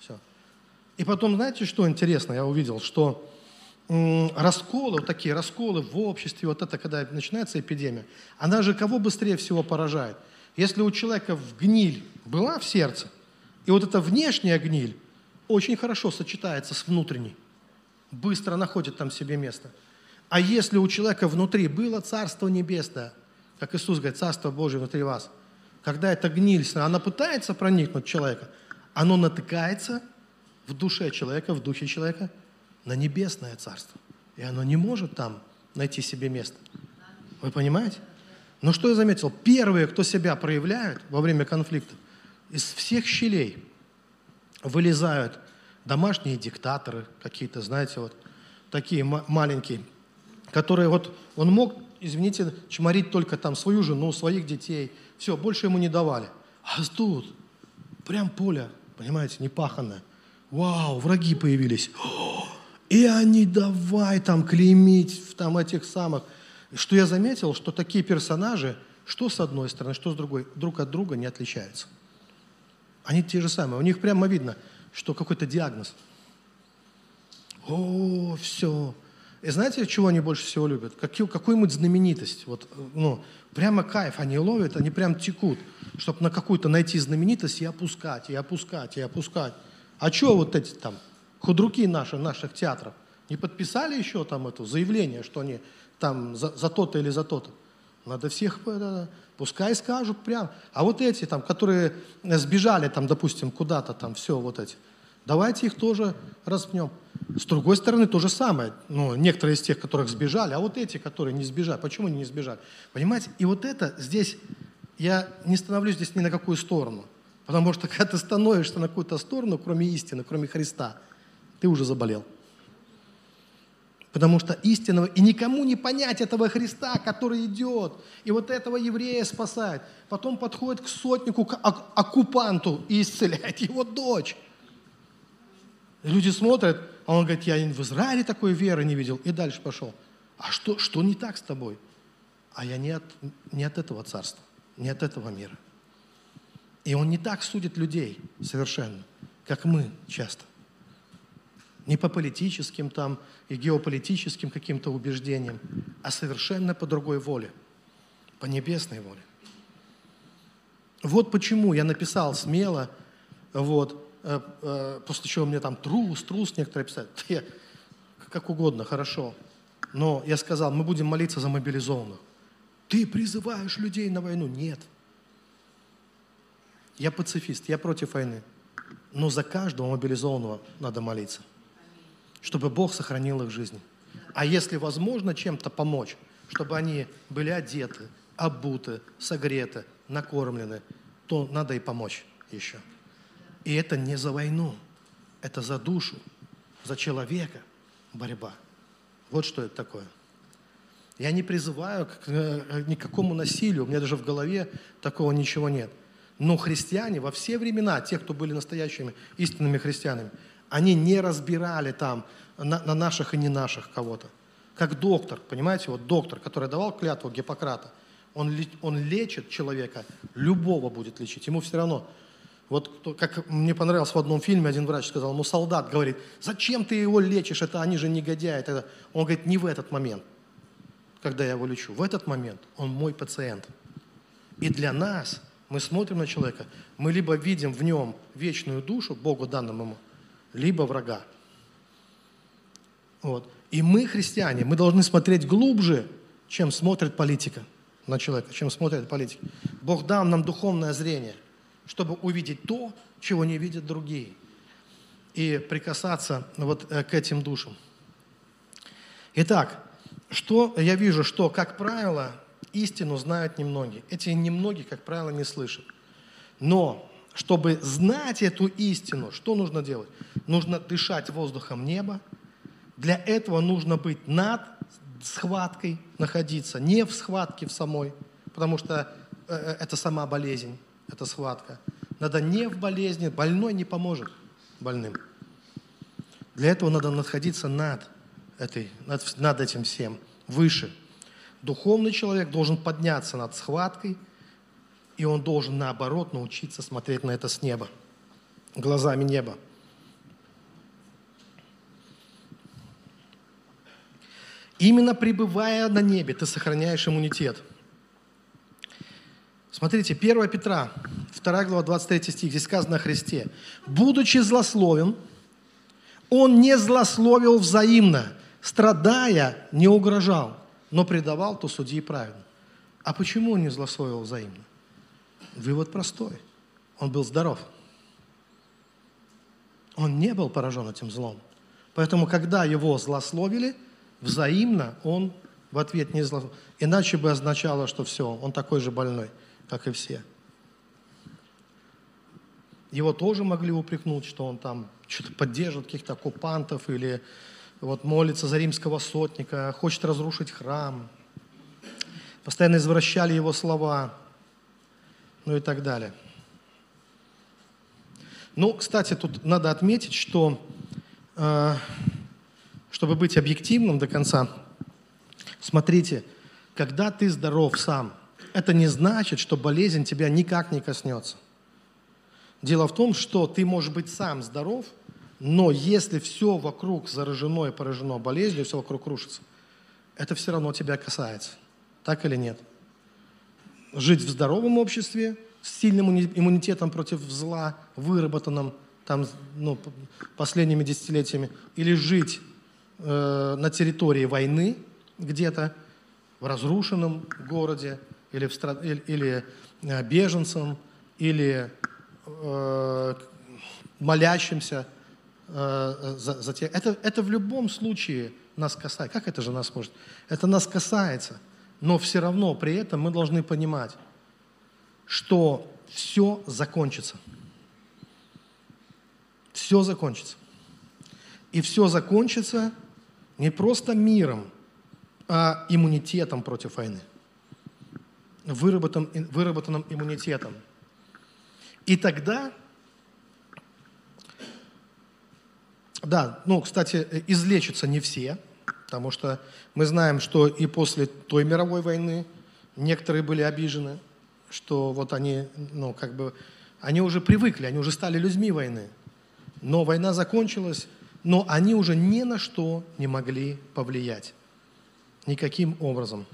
Все. И потом, знаете, что интересно, я увидел, что расколы, вот такие расколы в обществе, вот это, когда начинается эпидемия, она же кого быстрее всего поражает? Если у человека в гниль была в сердце, и вот эта внешняя гниль очень хорошо сочетается с внутренней, быстро находит там себе место. А если у человека внутри было Царство Небесное, как Иисус говорит, Царство Божие внутри вас, когда эта гниль, она пытается проникнуть в человека, оно натыкается в душе человека, в духе человека – на небесное царство. И оно не может там найти себе место. Вы понимаете? Но что я заметил? Первые, кто себя проявляют во время конфликтов, из всех щелей вылезают домашние диктаторы какие-то, знаете, вот такие маленькие, которые вот, он мог, извините, чморить только там свою жену, своих детей, все, больше ему не давали. А тут прям поле, понимаете, непаханное. Вау, враги появились. И они давай там клеймить там этих самых. Что я заметил, что такие персонажи, что с одной стороны, что с другой, друг от друга не отличаются. Они те же самые. У них прямо видно, что какой-то диагноз. О, все. И знаете, чего они больше всего любят? Какую-нибудь знаменитость. Вот, ну, прямо кайф они ловят, они прям текут, чтобы на какую-то найти знаменитость и опускать, и опускать, и опускать. А что вот эти там худруки наши, наших театров, не подписали еще там это заявление, что они там за, за то-то или за то-то. Надо всех, да, пускай скажут прям. А вот эти там, которые сбежали там, допустим, куда-то там, все вот эти, давайте их тоже распнем. С другой стороны, то же самое. Ну, некоторые из тех, которых сбежали, а вот эти, которые не сбежали, почему они не сбежали? Понимаете? И вот это здесь, я не становлюсь здесь ни на какую сторону. Потому что когда ты становишься на какую-то сторону, кроме истины, кроме Христа, ты уже заболел. Потому что истинного, и никому не понять этого Христа, который идет, и вот этого еврея спасает. Потом подходит к сотнику, к оккупанту и исцеляет его дочь. Люди смотрят, а он говорит, я в Израиле такой веры не видел. И дальше пошел. А что, что не так с тобой? А я не от, не от этого царства, не от этого мира. И он не так судит людей совершенно, как мы часто. Не по политическим там и геополитическим каким-то убеждениям, а совершенно по другой воле, по небесной воле. Вот почему я написал смело, вот, э, э, после чего мне там трус, трус некоторые писали, я, как угодно, хорошо. Но я сказал, мы будем молиться за мобилизованных. Ты призываешь людей на войну? Нет. Я пацифист, я против войны. Но за каждого мобилизованного надо молиться чтобы Бог сохранил их жизнь. А если возможно чем-то помочь, чтобы они были одеты, обуты, согреты, накормлены, то надо и помочь еще. И это не за войну, это за душу, за человека борьба. Вот что это такое. Я не призываю к э, никакому насилию, у меня даже в голове такого ничего нет. Но христиане во все времена, те, кто были настоящими истинными христианами, они не разбирали там на, на наших и не наших кого-то. Как доктор, понимаете, вот доктор, который давал клятву Гиппократа, он, он лечит человека, любого будет лечить, ему все равно. Вот как мне понравилось в одном фильме, один врач сказал, ну солдат говорит, зачем ты его лечишь, это они же негодяи. Тогда он говорит, не в этот момент, когда я его лечу, в этот момент он мой пациент. И для нас, мы смотрим на человека, мы либо видим в нем вечную душу, Богу данному ему, либо врага. Вот. И мы, христиане, мы должны смотреть глубже, чем смотрит политика на человека, чем смотрит политик. Бог дал нам духовное зрение, чтобы увидеть то, чего не видят другие, и прикасаться вот э, к этим душам. Итак, что я вижу, что, как правило, истину знают немногие. Эти немногие, как правило, не слышат. Но чтобы знать эту истину, что нужно делать? Нужно дышать воздухом неба. Для этого нужно быть над схваткой находиться, не в схватке в самой, потому что э, э, это сама болезнь, это схватка. Надо не в болезни, больной не поможет больным. Для этого надо находиться над, этой, над, над этим всем, выше. Духовный человек должен подняться над схваткой, и он должен, наоборот, научиться смотреть на это с неба, глазами неба. Именно пребывая на небе, ты сохраняешь иммунитет. Смотрите, 1 Петра, 2 глава, 23 стих, здесь сказано о Христе. «Будучи злословен, он не злословил взаимно, страдая, не угрожал, но предавал то судьи правильно». А почему он не злословил взаимно? Вывод простой. Он был здоров. Он не был поражен этим злом. Поэтому, когда его злословили – взаимно, он в ответ не зло. Иначе бы означало, что все, он такой же больной, как и все. Его тоже могли упрекнуть, что он там что-то поддерживает каких-то оккупантов или вот молится за римского сотника, хочет разрушить храм. Постоянно извращали его слова, ну и так далее. Ну, кстати, тут надо отметить, что э, чтобы быть объективным до конца, смотрите, когда ты здоров сам, это не значит, что болезнь тебя никак не коснется. Дело в том, что ты можешь быть сам здоров, но если все вокруг заражено и поражено болезнью, все вокруг рушится, это все равно тебя касается. Так или нет? Жить в здоровом обществе, с сильным иммунитетом против зла, выработанным там, ну, последними десятилетиями, или жить э, на территории войны где-то, в разрушенном городе, или, в стра... или, или э, беженцам, или э, молящимся э, за, за те. Это, это в любом случае нас касается. Как это же нас может? Это нас касается. Но все равно при этом мы должны понимать, что все закончится. Все закончится. И все закончится не просто миром, а иммунитетом против войны. Выработанным, выработанным иммунитетом. И тогда, да, ну, кстати, излечатся не все, потому что мы знаем, что и после той мировой войны некоторые были обижены, что вот они, ну, как бы, они уже привыкли, они уже стали людьми войны. Но война закончилась, но они уже ни на что не могли повлиять. Никаким образом.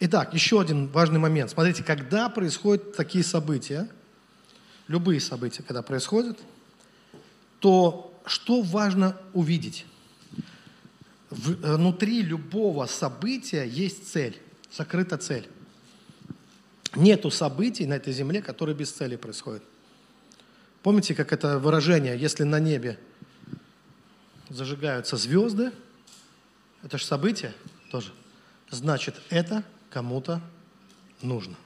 Итак, еще один важный момент. Смотрите, когда происходят такие события, любые события, когда происходят, то что важно увидеть? Внутри любого события есть цель, сокрыта цель. Нету событий на этой земле, которые без цели происходят. Помните, как это выражение, если на небе зажигаются звезды, это же событие тоже, значит, это кому-то нужно.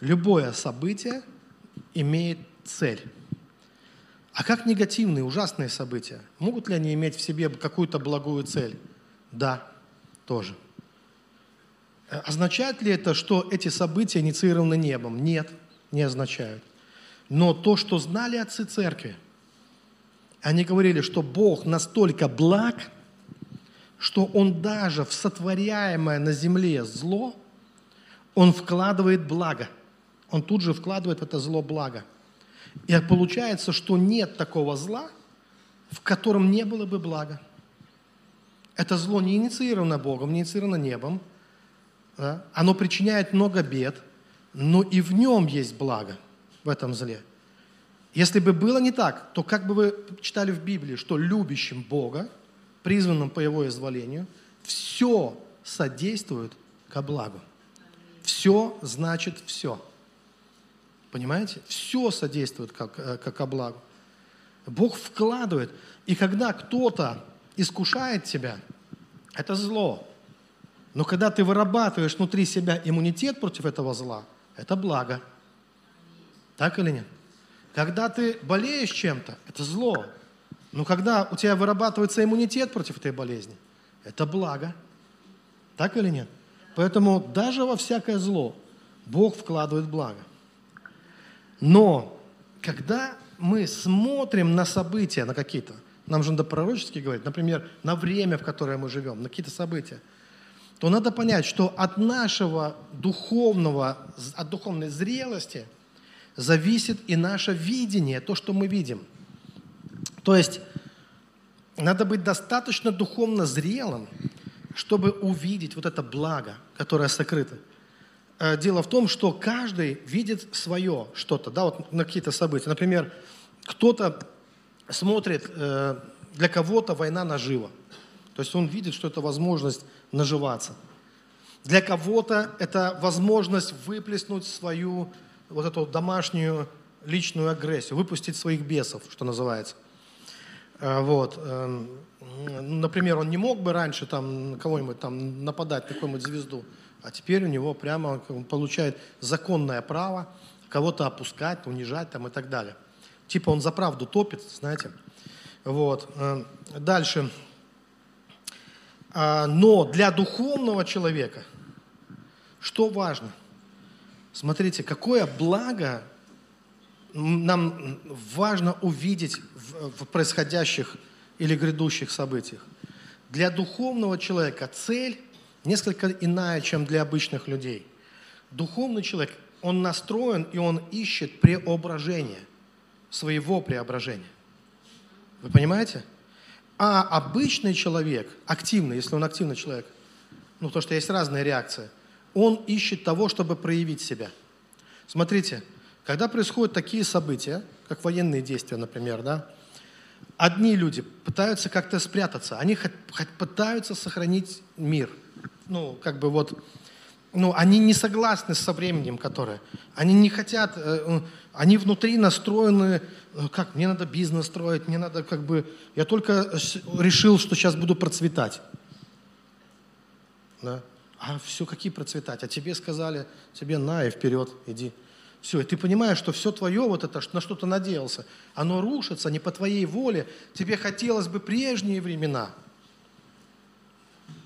Любое событие имеет цель. А как негативные, ужасные события? Могут ли они иметь в себе какую-то благую цель? Да, тоже. Означает ли это, что эти события инициированы небом? Нет, не означают. Но то, что знали отцы церкви, они говорили, что Бог настолько благ, что Он даже в сотворяемое на земле зло, Он вкладывает благо. Он тут же вкладывает в это зло благо. И получается, что нет такого зла, в котором не было бы блага. Это зло не инициировано Богом, не инициировано небом – да? оно причиняет много бед, но и в нем есть благо, в этом зле. Если бы было не так, то как бы вы читали в Библии, что любящим Бога, призванным по Его изволению, все содействует ко благу. Все значит все. Понимаете? Все содействует как, э, как ко. Бог вкладывает. И когда кто-то искушает тебя, это зло. Но когда ты вырабатываешь внутри себя иммунитет против этого зла, это благо. Так или нет? Когда ты болеешь чем-то, это зло. Но когда у тебя вырабатывается иммунитет против этой болезни, это благо. Так или нет? Поэтому даже во всякое зло Бог вкладывает благо. Но когда мы смотрим на события, на какие-то, нам же надо пророчески говорить, например, на время, в которое мы живем, на какие-то события, то надо понять, что от нашего духовного, от духовной зрелости зависит и наше видение, то, что мы видим. То есть надо быть достаточно духовно зрелым, чтобы увидеть вот это благо, которое сокрыто. Э, дело в том, что каждый видит свое что-то, да, вот на какие-то события. Например, кто-то смотрит, э, для кого-то война нажива. То есть он видит, что это возможность наживаться. Для кого-то это возможность выплеснуть свою вот эту домашнюю личную агрессию, выпустить своих бесов, что называется. Э, вот. Эм, например, он не мог бы раньше там кого-нибудь там нападать, на какую-нибудь звезду, а теперь у него прямо он получает законное право кого-то опускать, унижать там и так далее. Типа он за правду топит, знаете. Вот. Э, дальше. А, но для духовного человека что важно? Смотрите, какое благо нам важно увидеть в происходящих или грядущих событиях. Для духовного человека цель несколько иная, чем для обычных людей. Духовный человек, он настроен и он ищет преображение, своего преображения. Вы понимаете? А обычный человек, активный, если он активный человек, ну, то, что есть разные реакции, он ищет того, чтобы проявить себя. Смотрите, когда происходят такие события, как военные действия, например, да, одни люди пытаются как-то спрятаться, они пытаются сохранить мир. Ну, как бы вот, ну, они не согласны со временем, которое. Они не хотят, э, они внутри настроены, э, как, мне надо бизнес строить, мне надо как бы, я только решил, что сейчас буду процветать. Да? А все, какие процветать? А тебе сказали, тебе на и вперед, иди. Все, и ты понимаешь, что все твое, вот это, на что ты надеялся, оно рушится не по твоей воле. Тебе хотелось бы прежние времена,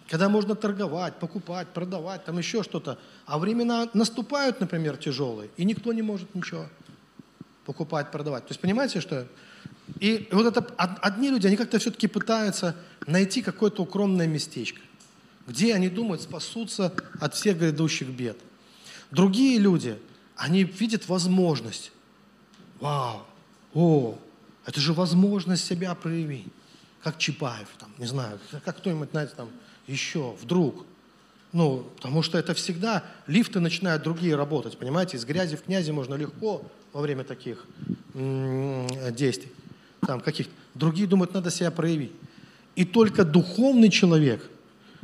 когда можно торговать, покупать, продавать, там еще что-то. А времена наступают, например, тяжелые, и никто не может ничего покупать, продавать. То есть понимаете, что... И вот это одни люди, они как-то все-таки пытаются найти какое-то укромное местечко, где они думают спасутся от всех грядущих бед. Другие люди – они видят возможность. Вау, о, это же возможность себя проявить. Как Чапаев, там, не знаю, как кто-нибудь, знаете, там, еще, вдруг. Ну, потому что это всегда, лифты начинают другие работать, понимаете, из грязи в князи можно легко во время таких действий. Там каких Другие думают, надо себя проявить. И только духовный человек,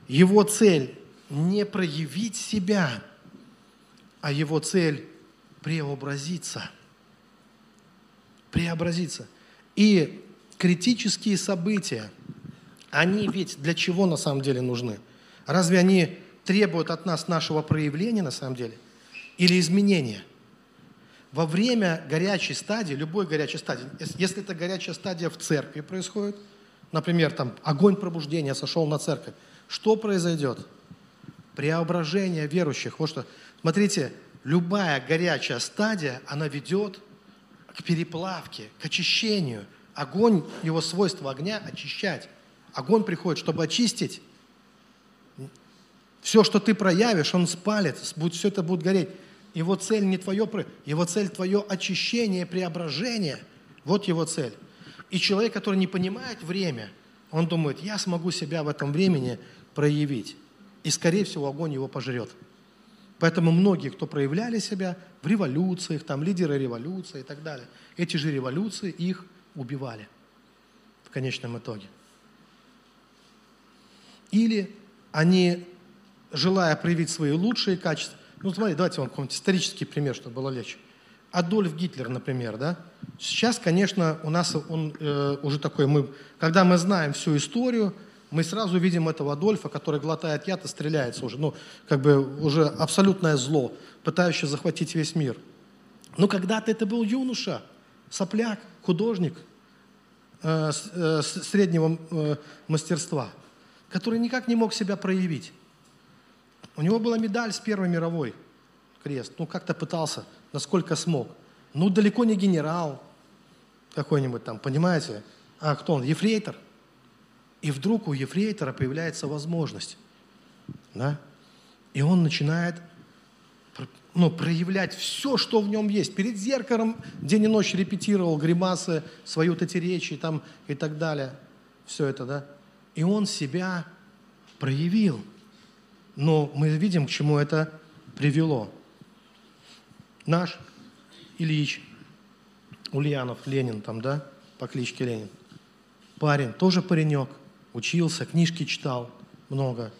его цель не проявить себя, а его цель преобразиться. Преобразиться. И критические события, они ведь для чего на самом деле нужны? Разве они требуют от нас нашего проявления на самом деле? Или изменения? Во время горячей стадии, любой горячей стадии, если это горячая стадия в церкви происходит, например, там огонь пробуждения сошел на церковь, что произойдет? Преображение верующих. Вот что. Смотрите, любая горячая стадия, она ведет к переплавке, к очищению. Огонь, его свойство огня – очищать. Огонь приходит, чтобы очистить. Все, что ты проявишь, он спалит, все это будет гореть. Его цель не твое, его цель твое очищение, преображение. Вот его цель. И человек, который не понимает время, он думает, я смогу себя в этом времени проявить. И, скорее всего, огонь его пожрет. Поэтому многие, кто проявляли себя в революциях, там лидеры революции и так далее, эти же революции их убивали в конечном итоге. Или они, желая проявить свои лучшие качества, ну смотри, давайте вам какой-нибудь исторический пример, чтобы было легче. Адольф Гитлер, например, да? Сейчас, конечно, у нас он э, уже такой, мы, когда мы знаем всю историю, мы сразу видим этого Адольфа, который глотает яд и стреляется уже, ну, как бы уже абсолютное зло, пытающее захватить весь мир. Но когда-то это был юноша, сопляк, художник э, э, среднего э, мастерства, который никак не мог себя проявить. У него была медаль с Первой мировой, крест, ну как-то пытался, насколько смог. Ну далеко не генерал какой-нибудь там, понимаете? А кто он? Ефрейтор – и вдруг у ефрейтора появляется возможность, да? И он начинает ну, проявлять все, что в нем есть. Перед зеркалом день и ночь репетировал гримасы, свою вот эти речи там, и так далее. Все это, да? И он себя проявил. Но мы видим, к чему это привело. Наш Ильич Ульянов, Ленин там, да, по кличке Ленин. Парень, тоже паренек – учился, книжки читал много,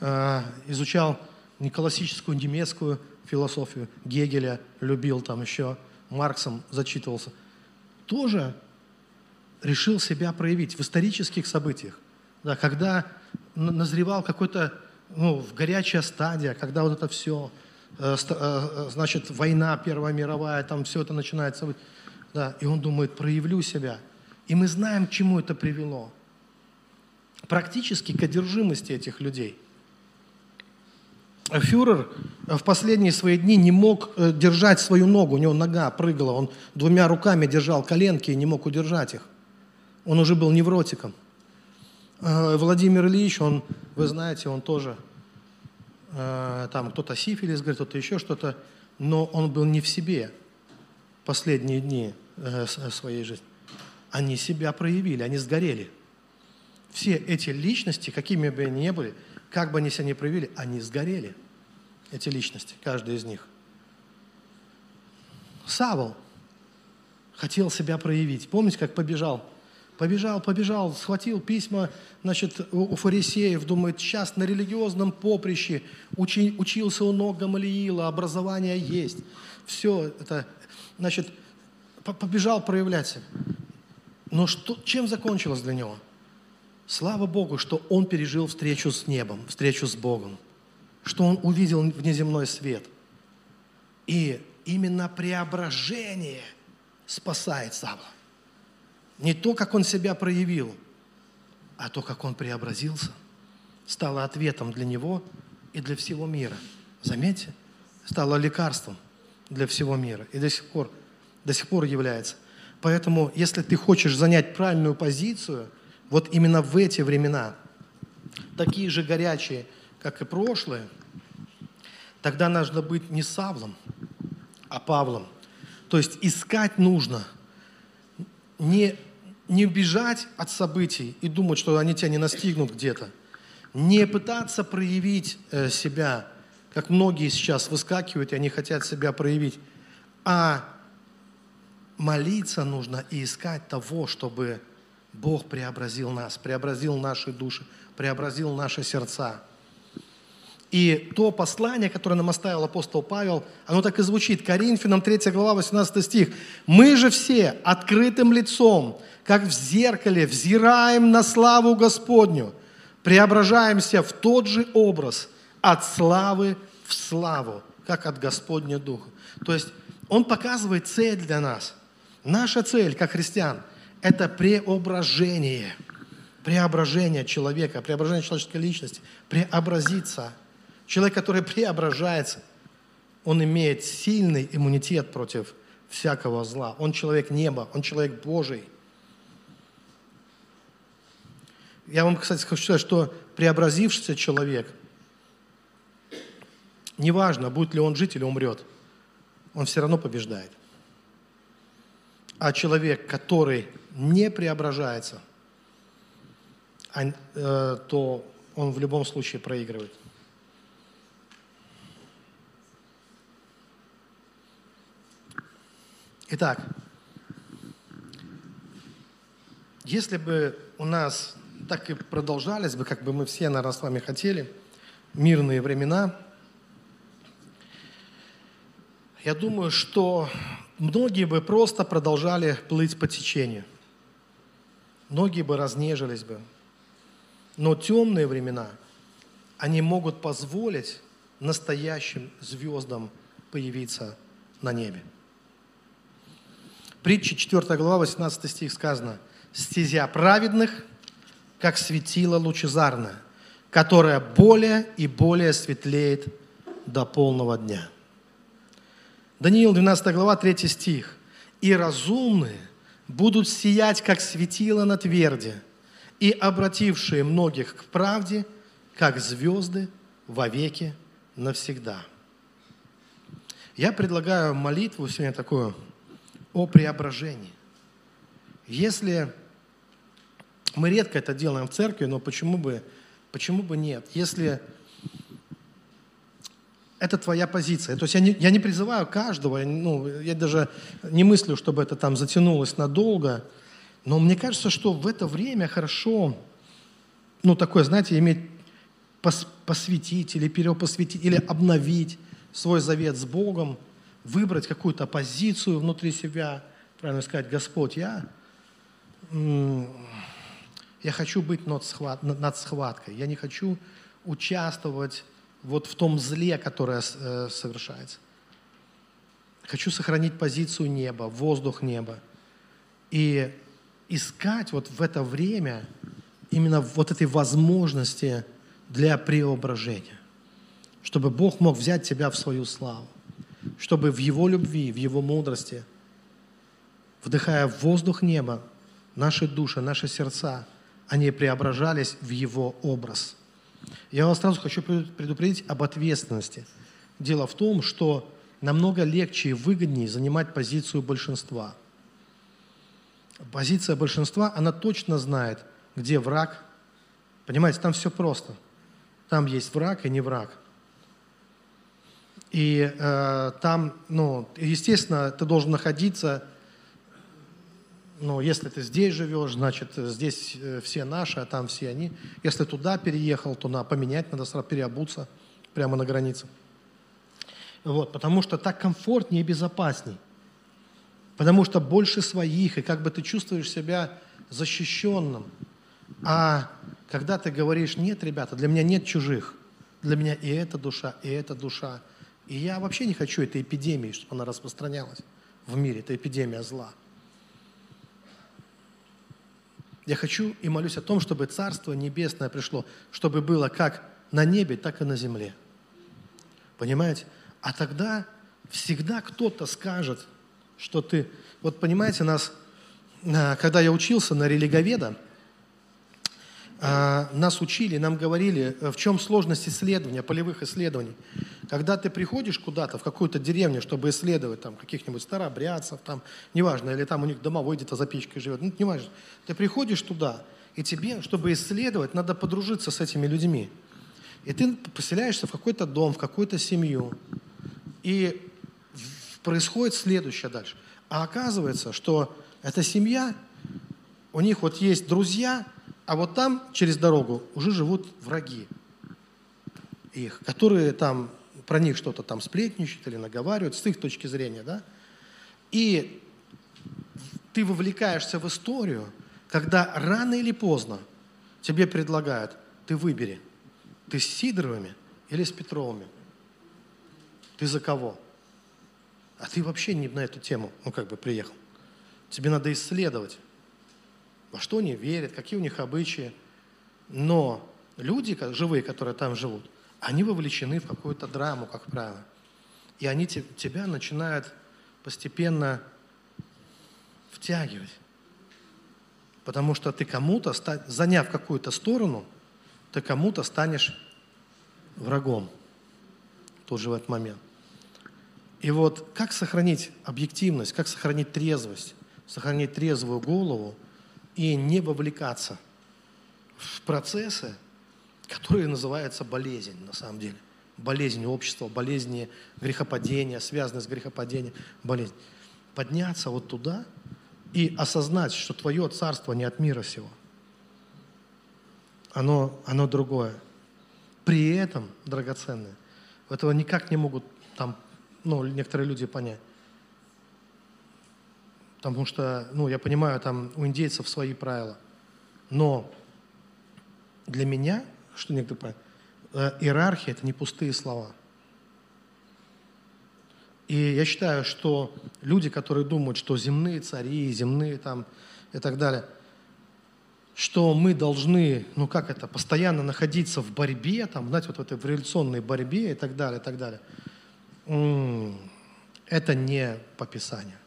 э, изучал не классическую немецкую философию, Гегеля любил там еще, Марксом зачитывался. Тоже решил себя проявить в исторических событиях. Да, когда назревал какой-то, ну, в горячая стадия, когда вот это все, э, э, значит, война Первая мировая, там все это начинается. Да, и он думает, проявлю себя. И мы знаем, к чему это привело практически к одержимости этих людей. Фюрер в последние свои дни не мог э, держать свою ногу, у него нога прыгала, он двумя руками держал коленки и не мог удержать их. Он уже был невротиком. Э, Владимир Ильич, он, вы знаете, он тоже, э, там кто-то сифилис, говорит, кто-то еще что-то, но он был не в себе последние дни своей жизни. Они себя проявили, они сгорели – все эти личности, какими бы они ни были, как бы они себя ни проявили, они сгорели. Эти личности, каждый из них. Савол хотел себя проявить. Помните, как побежал? Побежал, побежал, схватил письма значит, у фарисеев, думает, сейчас на религиозном поприще учи, учился у ног Гамалиила, образование есть. Все это, значит, побежал проявлять себя. Но что, чем закончилось для него? – Слава Богу, что он пережил встречу с небом, встречу с Богом, что он увидел внеземной свет. И именно преображение спасает Савла. Не то, как он себя проявил, а то, как он преобразился, стало ответом для него и для всего мира. Заметьте, стало лекарством для всего мира и до сих пор, до сих пор является. Поэтому, если ты хочешь занять правильную позицию – вот именно в эти времена, такие же горячие, как и прошлые, тогда нужно быть не Савлом, а Павлом. То есть искать нужно, не, не бежать от событий и думать, что они тебя не настигнут где-то. Не пытаться проявить э, себя, как многие сейчас выскакивают, и они хотят себя проявить, а молиться нужно и искать того, чтобы Бог преобразил нас, преобразил наши души, преобразил наши сердца. И то послание, которое нам оставил апостол Павел, оно так и звучит. Коринфянам 3 глава, 18 стих. «Мы же все открытым лицом, как в зеркале, взираем на славу Господню, преображаемся в тот же образ, от славы в славу, как от Господня Духа». То есть он показывает цель для нас. Наша цель, как христиан – это преображение. Преображение человека, преображение человеческой личности. Преобразиться. Человек, который преображается, он имеет сильный иммунитет против всякого зла. Он человек неба, он человек Божий. Я вам, кстати, хочу сказать, что преобразившийся человек, неважно, будет ли он жить или умрет, он все равно побеждает. А человек, который не преображается, а, э, то он в любом случае проигрывает. Итак, если бы у нас так и продолжались бы, как бы мы все, наверное, с вами хотели, мирные времена, я думаю, что многие бы просто продолжали плыть по течению – многие бы разнежились бы. Но темные времена, они могут позволить настоящим звездам появиться на небе. Притча 4 глава, 18 стих сказано. «Стезя праведных, как светило лучезарное, которое более и более светлеет до полного дня». Даниил, 12 глава, 3 стих. «И разумные будут сиять, как светило на тверде, и обратившие многих к правде, как звезды вовеки навсегда». Я предлагаю молитву сегодня такую о преображении. Если мы редко это делаем в церкви, но почему бы, почему бы нет? Если это твоя позиция. То есть я не, я не призываю каждого, ну, я даже не мыслю, чтобы это там затянулось надолго, но мне кажется, что в это время хорошо, ну, такое, знаете, иметь пос, посвятить или перепосвятить, или обновить свой завет с Богом, выбрать какую-то позицию внутри себя, правильно сказать, Господь, я, я хочу быть над, схват, над схваткой, я не хочу участвовать вот в том зле, которое э, совершается. Хочу сохранить позицию неба, воздух неба. И искать вот в это время именно вот этой возможности для преображения, чтобы Бог мог взять тебя в свою славу, чтобы в Его любви, в Его мудрости, вдыхая воздух неба, наши души, наши сердца, они преображались в Его образ – я вас сразу хочу предупредить об ответственности. Дело в том, что намного легче и выгоднее занимать позицию большинства. Позиция большинства, она точно знает, где враг. Понимаете, там все просто. Там есть враг и не враг. И э, там, ну, естественно, ты должен находиться ну, если ты здесь живешь, значит, здесь э, все наши, а там все они. Если туда переехал, то на поменять надо сразу переобуться прямо на границе. Вот, потому что так комфортнее и безопасней. Потому что больше своих, и как бы ты чувствуешь себя защищенным. А когда ты говоришь, нет, ребята, для меня нет чужих, для меня и эта душа, и эта душа. И я вообще не хочу этой эпидемии, чтобы она распространялась в мире, это эпидемия зла. Я хочу и молюсь о том, чтобы Царство Небесное пришло, чтобы было как на небе, так и на земле. Понимаете? А тогда всегда кто-то скажет, что ты... Вот понимаете, нас, а, когда я учился на религоведа, нас учили, нам говорили, в чем сложность исследования, полевых исследований. Когда ты приходишь куда-то, в какую-то деревню, чтобы исследовать там каких-нибудь старообрядцев, там, неважно, или там у них домовой где-то за печкой живет, ну, неважно. Ты приходишь туда, и тебе, чтобы исследовать, надо подружиться с этими людьми. И ты поселяешься в какой-то дом, в какую-то семью. И происходит следующее дальше. А оказывается, что эта семья, у них вот есть друзья – а вот там, через дорогу, уже живут враги их, которые там про них что-то там сплетничают или наговаривают с их точки зрения, да? И ты вовлекаешься в историю, когда рано или поздно тебе предлагают, ты выбери, ты с Сидоровыми или с Петровыми. Ты за кого? А ты вообще не на эту тему, ну как бы приехал. Тебе надо исследовать во что они верят, какие у них обычаи. Но люди, живые, которые там живут, они вовлечены в какую-то драму, как правило. И они тебя начинают постепенно втягивать. Потому что ты кому-то, заняв какую-то сторону, ты кому-то станешь врагом тут же в этот момент. И вот как сохранить объективность, как сохранить трезвость, сохранить трезвую голову – и не вовлекаться в процессы, которые называются болезнь на самом деле. Болезнь общества, болезни грехопадения, связанные с грехопадением, болезнь. Подняться вот туда и осознать, что твое царство не от мира сего. Оно, оно другое. При этом, драгоценное, этого никак не могут там, ну, некоторые люди понять. Потому что, ну, я понимаю, там у индейцев свои правила. Но для меня, что некоторые понимают, э, иерархия – это не пустые слова. И я считаю, что люди, которые думают, что земные цари, земные там и так далее, что мы должны, ну как это, постоянно находиться в борьбе, там, знаете, вот в этой в революционной борьбе и так далее, и так далее. Это не по Писанию.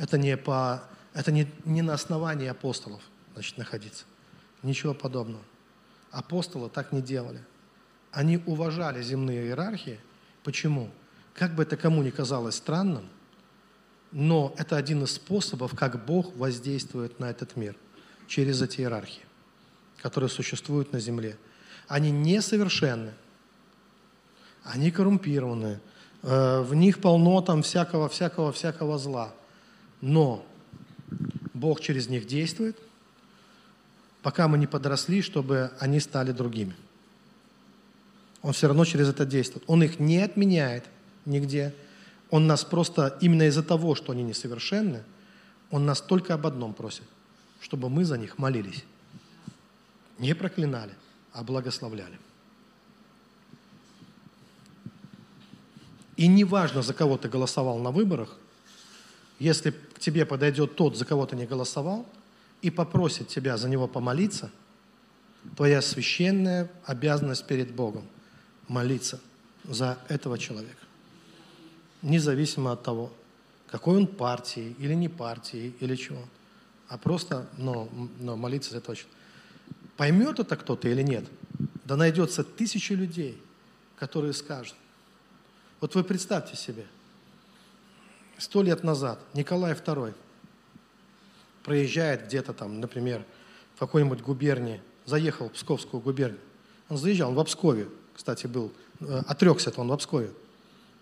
Это не, по, это не, не на основании апостолов значит, находиться. Ничего подобного. Апостолы так не делали. Они уважали земные иерархии. Почему? Как бы это кому ни казалось странным, но это один из способов, как Бог воздействует на этот мир через эти иерархии, которые существуют на земле. Они несовершенны, они коррумпированы, э, в них полно там всякого, всякого, всякого зла. Но Бог через них действует, пока мы не подросли, чтобы они стали другими. Он все равно через это действует. Он их не отменяет – нигде. Он нас просто, именно из-за того, что они несовершенны, Он нас только об одном просит, чтобы мы за них молились. Не проклинали, а благословляли. И неважно, за кого ты голосовал на выборах, если тебе подойдет тот, за кого ты не голосовал, и попросит тебя за него помолиться, твоя священная обязанность перед Богом – молиться за этого человека независимо от того, какой он партии или не партии или чего, а просто но, но молиться за этого человека. Поймет это кто-то или нет, да найдется тысячи людей, которые скажут. Вот вы представьте себе, сто лет назад Николай II проезжает где-то там, например, в какой-нибудь губернии, заехал в Псковскую губернию. Он заезжал, он в Обскове, кстати, был, э, отрекся он в Обскове.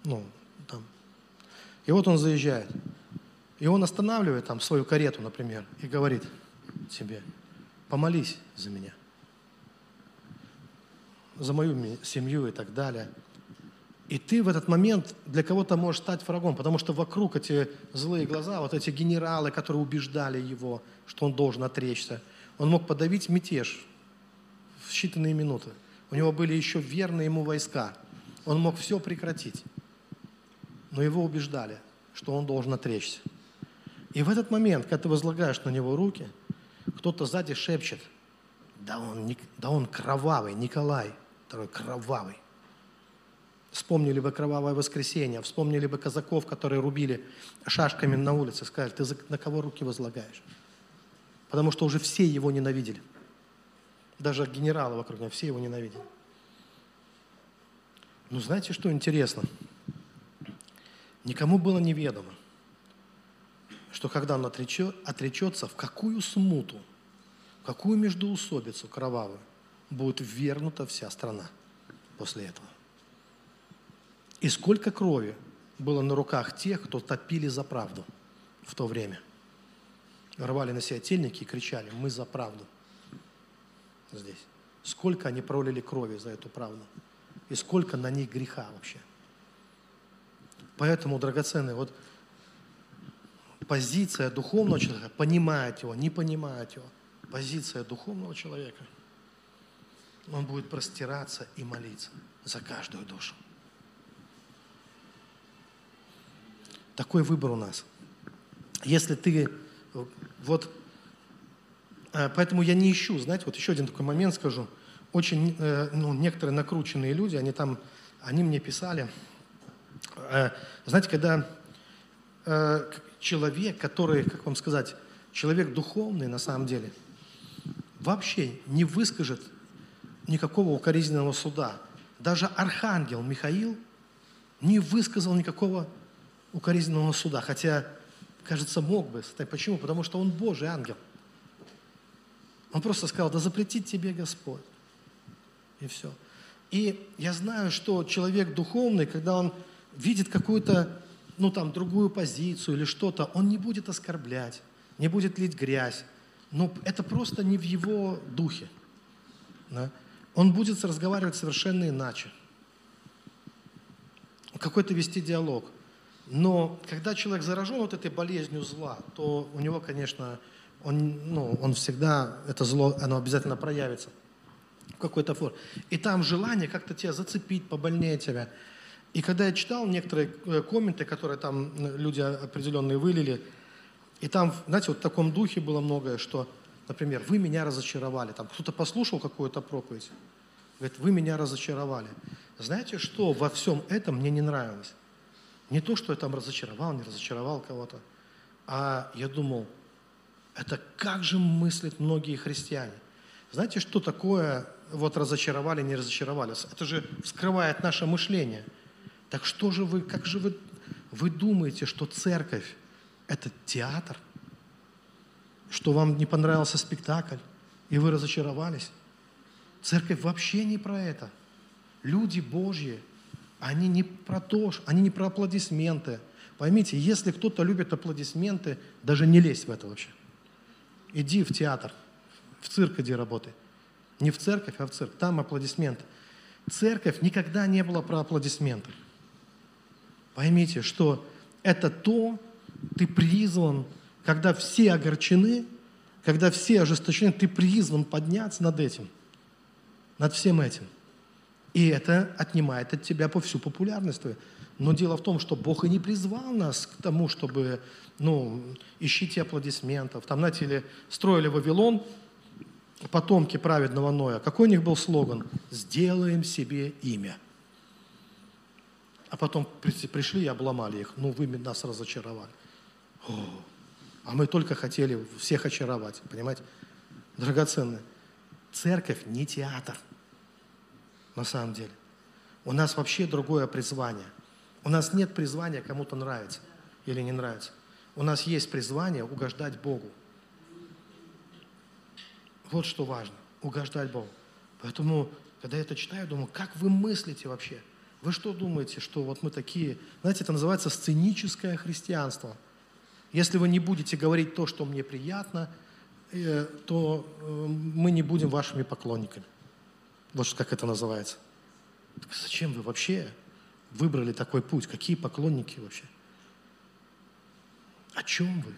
Ну, там. И вот он заезжает. И он останавливает там свою карету, например, и говорит себе, помолись за меня, за мою семью и так далее. И ты в этот момент для кого-то можешь стать врагом, потому что вокруг эти злые глаза, вот эти генералы, которые убеждали его, что он должен отречься, он мог подавить мятеж в считанные минуты. У него были еще верные ему войска. Он мог все прекратить но его убеждали, что он должен отречься. И в этот момент, когда ты возлагаешь на него руки, кто-то сзади шепчет, да он, да он кровавый, Николай, второй кровавый. Вспомнили бы кровавое воскресенье, вспомнили бы казаков, которые рубили шашками на улице, сказали, ты на кого руки возлагаешь? Потому что уже все его ненавидели. Даже генералы вокруг него, все его ненавидели. Ну, знаете, что интересно? Никому было неведомо, что когда он отречет, отречется, в какую смуту, в какую междуусобицу кровавую будет ввергнута вся страна после этого. И сколько крови было на руках тех, кто топили за правду в то время. Рвали на себя тельники и кричали, мы за правду здесь. Сколько они пролили крови за эту правду. И сколько на них греха вообще. Поэтому, драгоценные, вот позиция духовного человека, понимает его, не понимает его, позиция духовного человека, он будет простираться и молиться за каждую душу. Такой выбор у нас. Если ты вот, э, поэтому я не ищу, знаете, вот еще один такой момент скажу. Очень, э, ну, некоторые накрученные люди, они там, они мне писали, Э, знаете, когда человек, который, как вам сказать, человек духовный на самом деле, вообще не выскажет никакого укоризненного суда. Даже архангел Михаил не высказал никакого укоризненного суда, хотя, кажется, мог бы. Почему? Потому что он Божий ангел. Он просто сказал, да запретит тебе Господь. И все. И я знаю, что человек духовный, когда он видит какую-то, ну там, другую позицию или что-то, он не будет оскорблять, не будет лить грязь. Но это просто не в его духе. Да? Он будет разговаривать совершенно иначе. Какой-то вести диалог. Но когда человек заражен вот этой болезнью зла, то у него, конечно, он, ну, он всегда, это зло, оно обязательно проявится в какой-то форме. И там желание как-то тебя зацепить, побольнее тебя. И когда я читал некоторые э, комменты, которые там люди определенные вылили, и там, знаете, вот в таком духе было многое, что, например, вы меня разочаровали. Там кто-то послушал какую-то проповедь, говорит, вы меня разочаровали. Знаете, что во всем этом мне не нравилось? Не то, что я там разочаровал, не разочаровал кого-то, а я думал, это как же мыслят многие христиане. Знаете, что такое вот разочаровали, не разочаровали? Это же вскрывает наше мышление. Так что же вы, как же вы, вы думаете, что церковь – это театр? Что вам не понравился спектакль, и вы разочаровались? Церковь вообще не про это. Люди Божьи, они не про то, они не про аплодисменты. Поймите, если кто-то любит аплодисменты, даже не лезь в это вообще. Иди в театр, в цирк иди работай. Не в церковь, а в цирк. Там аплодисменты. Церковь никогда не была про аплодисменты. Поймите, что это то, ты призван, когда все огорчены, когда все ожесточены, ты призван подняться над этим, над всем этим – и это отнимает от тебя по всю популярность твою. Но дело в том, что Бог и не призвал нас к тому, чтобы, ну, ищите аплодисментов. Там, знаете, или строили Вавилон, потомки праведного Ноя. Какой у них был слоган? «Сделаем себе имя». А потом пришли и обломали их. Ну, вы нас разочаровали. О, а мы только хотели всех очаровать, понимаете? Драгоценные. Церковь не театр на самом деле. У нас вообще другое призвание. У нас нет призвания кому-то нравится или не нравится. У нас есть призвание угождать Богу. Вот что важно, угождать Богу. Поэтому, когда я это читаю, думаю, как вы мыслите вообще? Вы что думаете, что вот мы такие... Знаете, это называется сценическое христианство. Если вы не будете говорить то, что мне приятно, э, то э, мы не будем вашими поклонниками. Вот как это называется. Так зачем вы вообще выбрали такой путь? Какие поклонники вообще? О чем вы?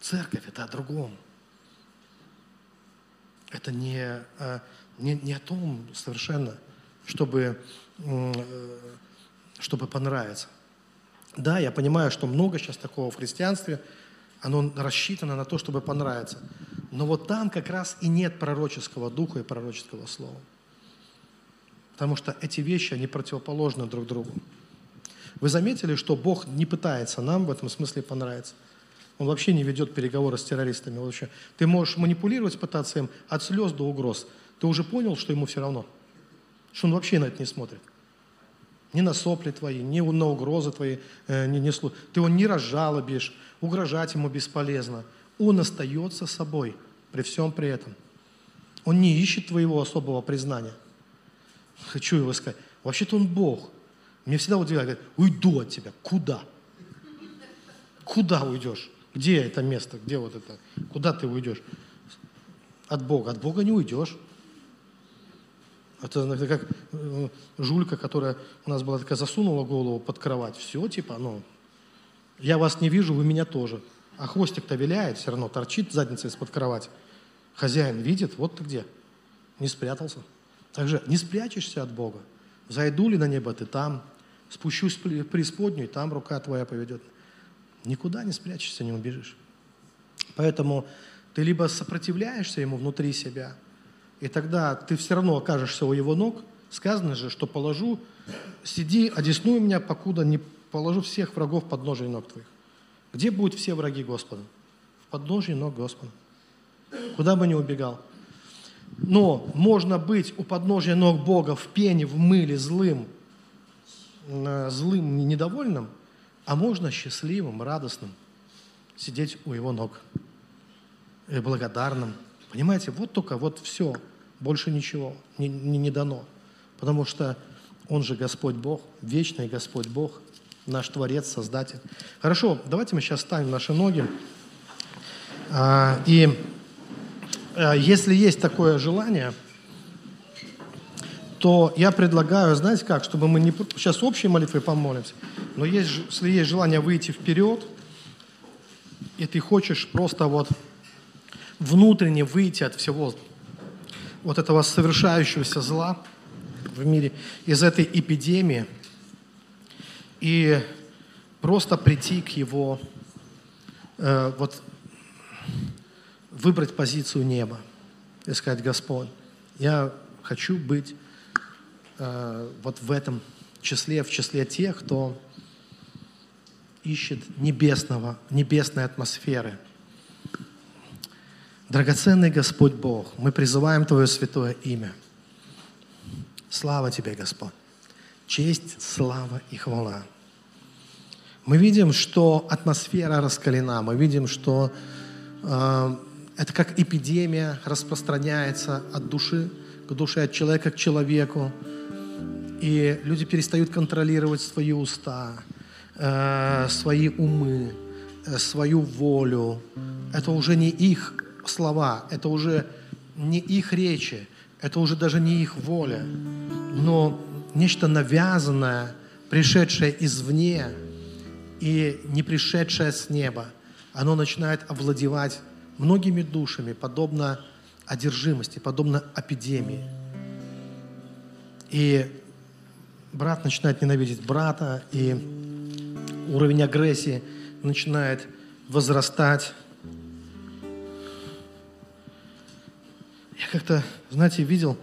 Церковь – это о другом. Это не, а, не, не о том совершенно, чтобы, э, чтобы понравиться. Да, я понимаю, что много сейчас такого в христианстве, оно рассчитано на то, чтобы понравиться. Но вот там как раз и нет пророческого духа и пророческого слова. Потому что эти вещи, они противоположны друг другу. Вы заметили, что Бог не пытается нам в этом смысле понравиться? Он вообще не ведет переговоры с террористами. Вообще. Ты можешь манипулировать, пытаться им от слез до угроз. Ты уже понял, что ему все равно? Что он вообще на это не смотрит? Ни на сопли твои, ни на угрозы твои э, не, не Ты его не разжалобишь, угрожать ему бесполезно. Он остается собой при всем при этом. Он не ищет твоего особого признания. Хочу его сказать. Вообще-то он Бог. Мне всегда удивляет, говорит, уйду от тебя. Куда? Куда уйдешь? Где это место? Где вот это? Куда ты уйдешь? От Бога. От Бога не уйдешь. Это, это как э, жулька, которая у нас была такая, засунула голову под кровать. Все, типа, ну, я вас не вижу, вы меня тоже. А хвостик-то виляет, все равно торчит задница из-под кровати. Хозяин видит, вот ты где. Не спрятался. Также не спрячешься от Бога. Зайду ли на небо, ты там. Спущусь в преисподнюю, там рука твоя поведет. Никуда не спрячешься, не убежишь. Поэтому ты либо сопротивляешься ему внутри себя, и тогда ты все равно окажешься у его ног. Сказано же, что положу, сиди, одесную меня, покуда не положу всех врагов под ножей ног твоих. Где будут все враги Господа? В подножии ног Господа. Куда бы ни убегал. Но можно быть у подножия ног Бога в пене, в мыле, злым, э, злым, недовольным, а можно счастливым, радостным сидеть у Его ног и благодарным. Понимаете, вот только вот все, больше ничего не, не, не дано. Потому что Он же Господь Бог, вечный Господь Бог, наш Творец, Создатель. Хорошо, давайте мы сейчас ставим наши ноги. А, и Э, если есть такое желание, то я предлагаю, знаете как, чтобы мы не... Сейчас общей молитвой помолимся, но есть, если есть желание выйти вперед, и ты хочешь просто вот внутренне выйти от всего вот этого совершающегося зла в мире, из этой эпидемии и просто прийти к Его, э, вот выбрать позицию неба и сказать, Господь, я хочу быть э, вот в этом числе, в числе тех, кто ищет небесного, небесной атмосферы. Драгоценный Господь Бог, мы призываем Твое святое имя. Слава Тебе, Господь. Честь, слава и хвала. Мы видим, что атмосфера раскалена, мы видим, что э, это как эпидемия распространяется от души к душе, от человека к человеку. И люди перестают контролировать свои уста, э, свои умы, э, свою волю. Это уже не их слова, это уже не их речи, это уже даже не их воля, но нечто навязанное, пришедшее извне и не пришедшее с неба, оно начинает овладевать многими душами, подобно одержимости, подобно эпидемии. И брат начинает ненавидеть брата, и уровень агрессии начинает возрастать. Я как-то, знаете, видел,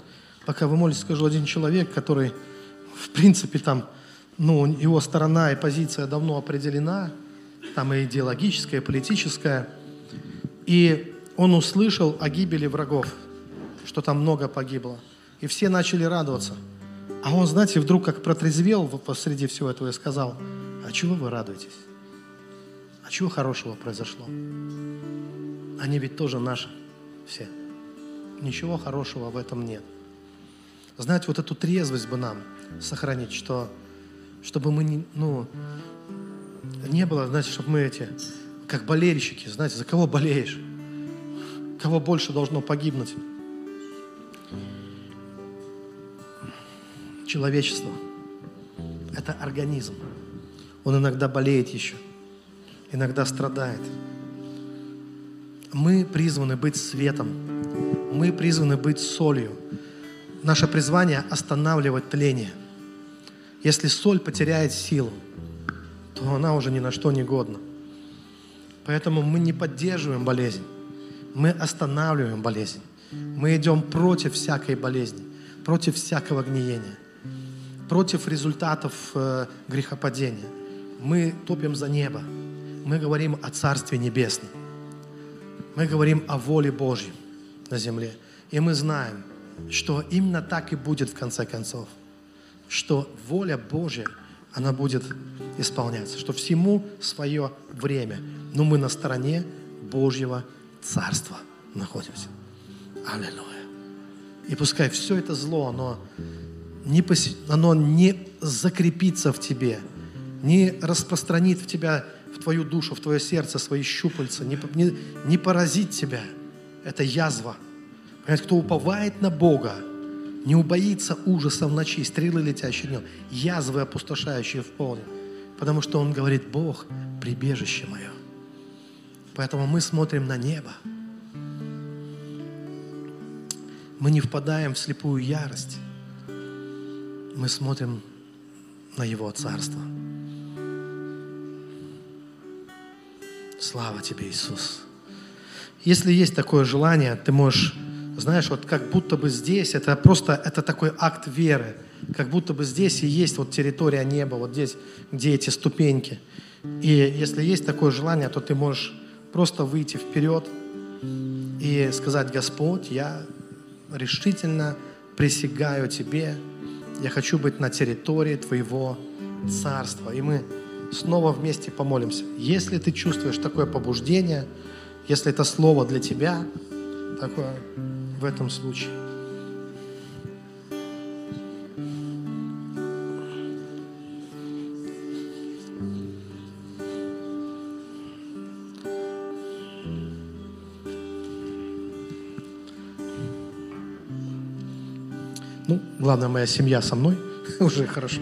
пока вы молитесь, скажу, один человек, который, в принципе, там, ну, его сторона и позиция давно определена, там и идеологическая, и политическая, и он услышал о гибели врагов, что там много погибло. И все начали радоваться. А он, знаете, вдруг как протрезвел посреди всего этого и сказал, а чего вы радуетесь? А чего хорошего произошло? Они ведь тоже наши все. Ничего хорошего в этом нет. Знаете, вот эту трезвость бы нам сохранить, что, чтобы мы не, ну, не было, знаете, чтобы мы эти, как болельщики, знаете, за кого болеешь? Кого больше должно погибнуть? Человечество – это организм. Он иногда болеет еще, иногда страдает. Мы призваны быть светом. Мы призваны быть солью. Наше призвание – останавливать тление. Если соль потеряет силу, то она уже ни на что не годна. Поэтому мы не поддерживаем болезнь, мы останавливаем болезнь. Мы идем против всякой болезни, против всякого гниения, против результатов э, грехопадения. Мы топим за небо. Мы говорим о Царстве Небесном. Мы говорим о воле Божьей на земле. И мы знаем, что именно так и будет в конце концов. Что воля Божья, она будет исполняться. Что всему свое время. Но мы на стороне Божьего Царства находимся. Аллилуйя. И пускай все это зло, оно не, пос... оно не закрепится в тебе, не распространит в тебя, в твою душу, в твое сердце свои щупальца, не, не, не поразит тебя. Это язва. Понимаете, кто уповает на Бога, не убоится ужаса в ночи, стрелы летящие днем, язвы опустошающие в поле. Потому что Он говорит, Бог, прибежище мое. Поэтому мы смотрим на небо. Мы не впадаем в слепую ярость. Мы смотрим на Его Царство. Слава Тебе, Иисус. Если есть такое желание, ты можешь, знаешь, вот как будто бы здесь, это просто, это такой акт веры, как будто бы здесь и есть вот территория неба, вот здесь, где эти ступеньки. И если есть такое желание, то ты можешь просто выйти вперед и сказать, Господь, я решительно присягаю Тебе, я хочу быть на территории Твоего Царства. И мы снова вместе помолимся. Если ты чувствуешь такое побуждение, если это слово для тебя, такое в этом случае. Ну, главное, моя семья со мной. Уже хорошо.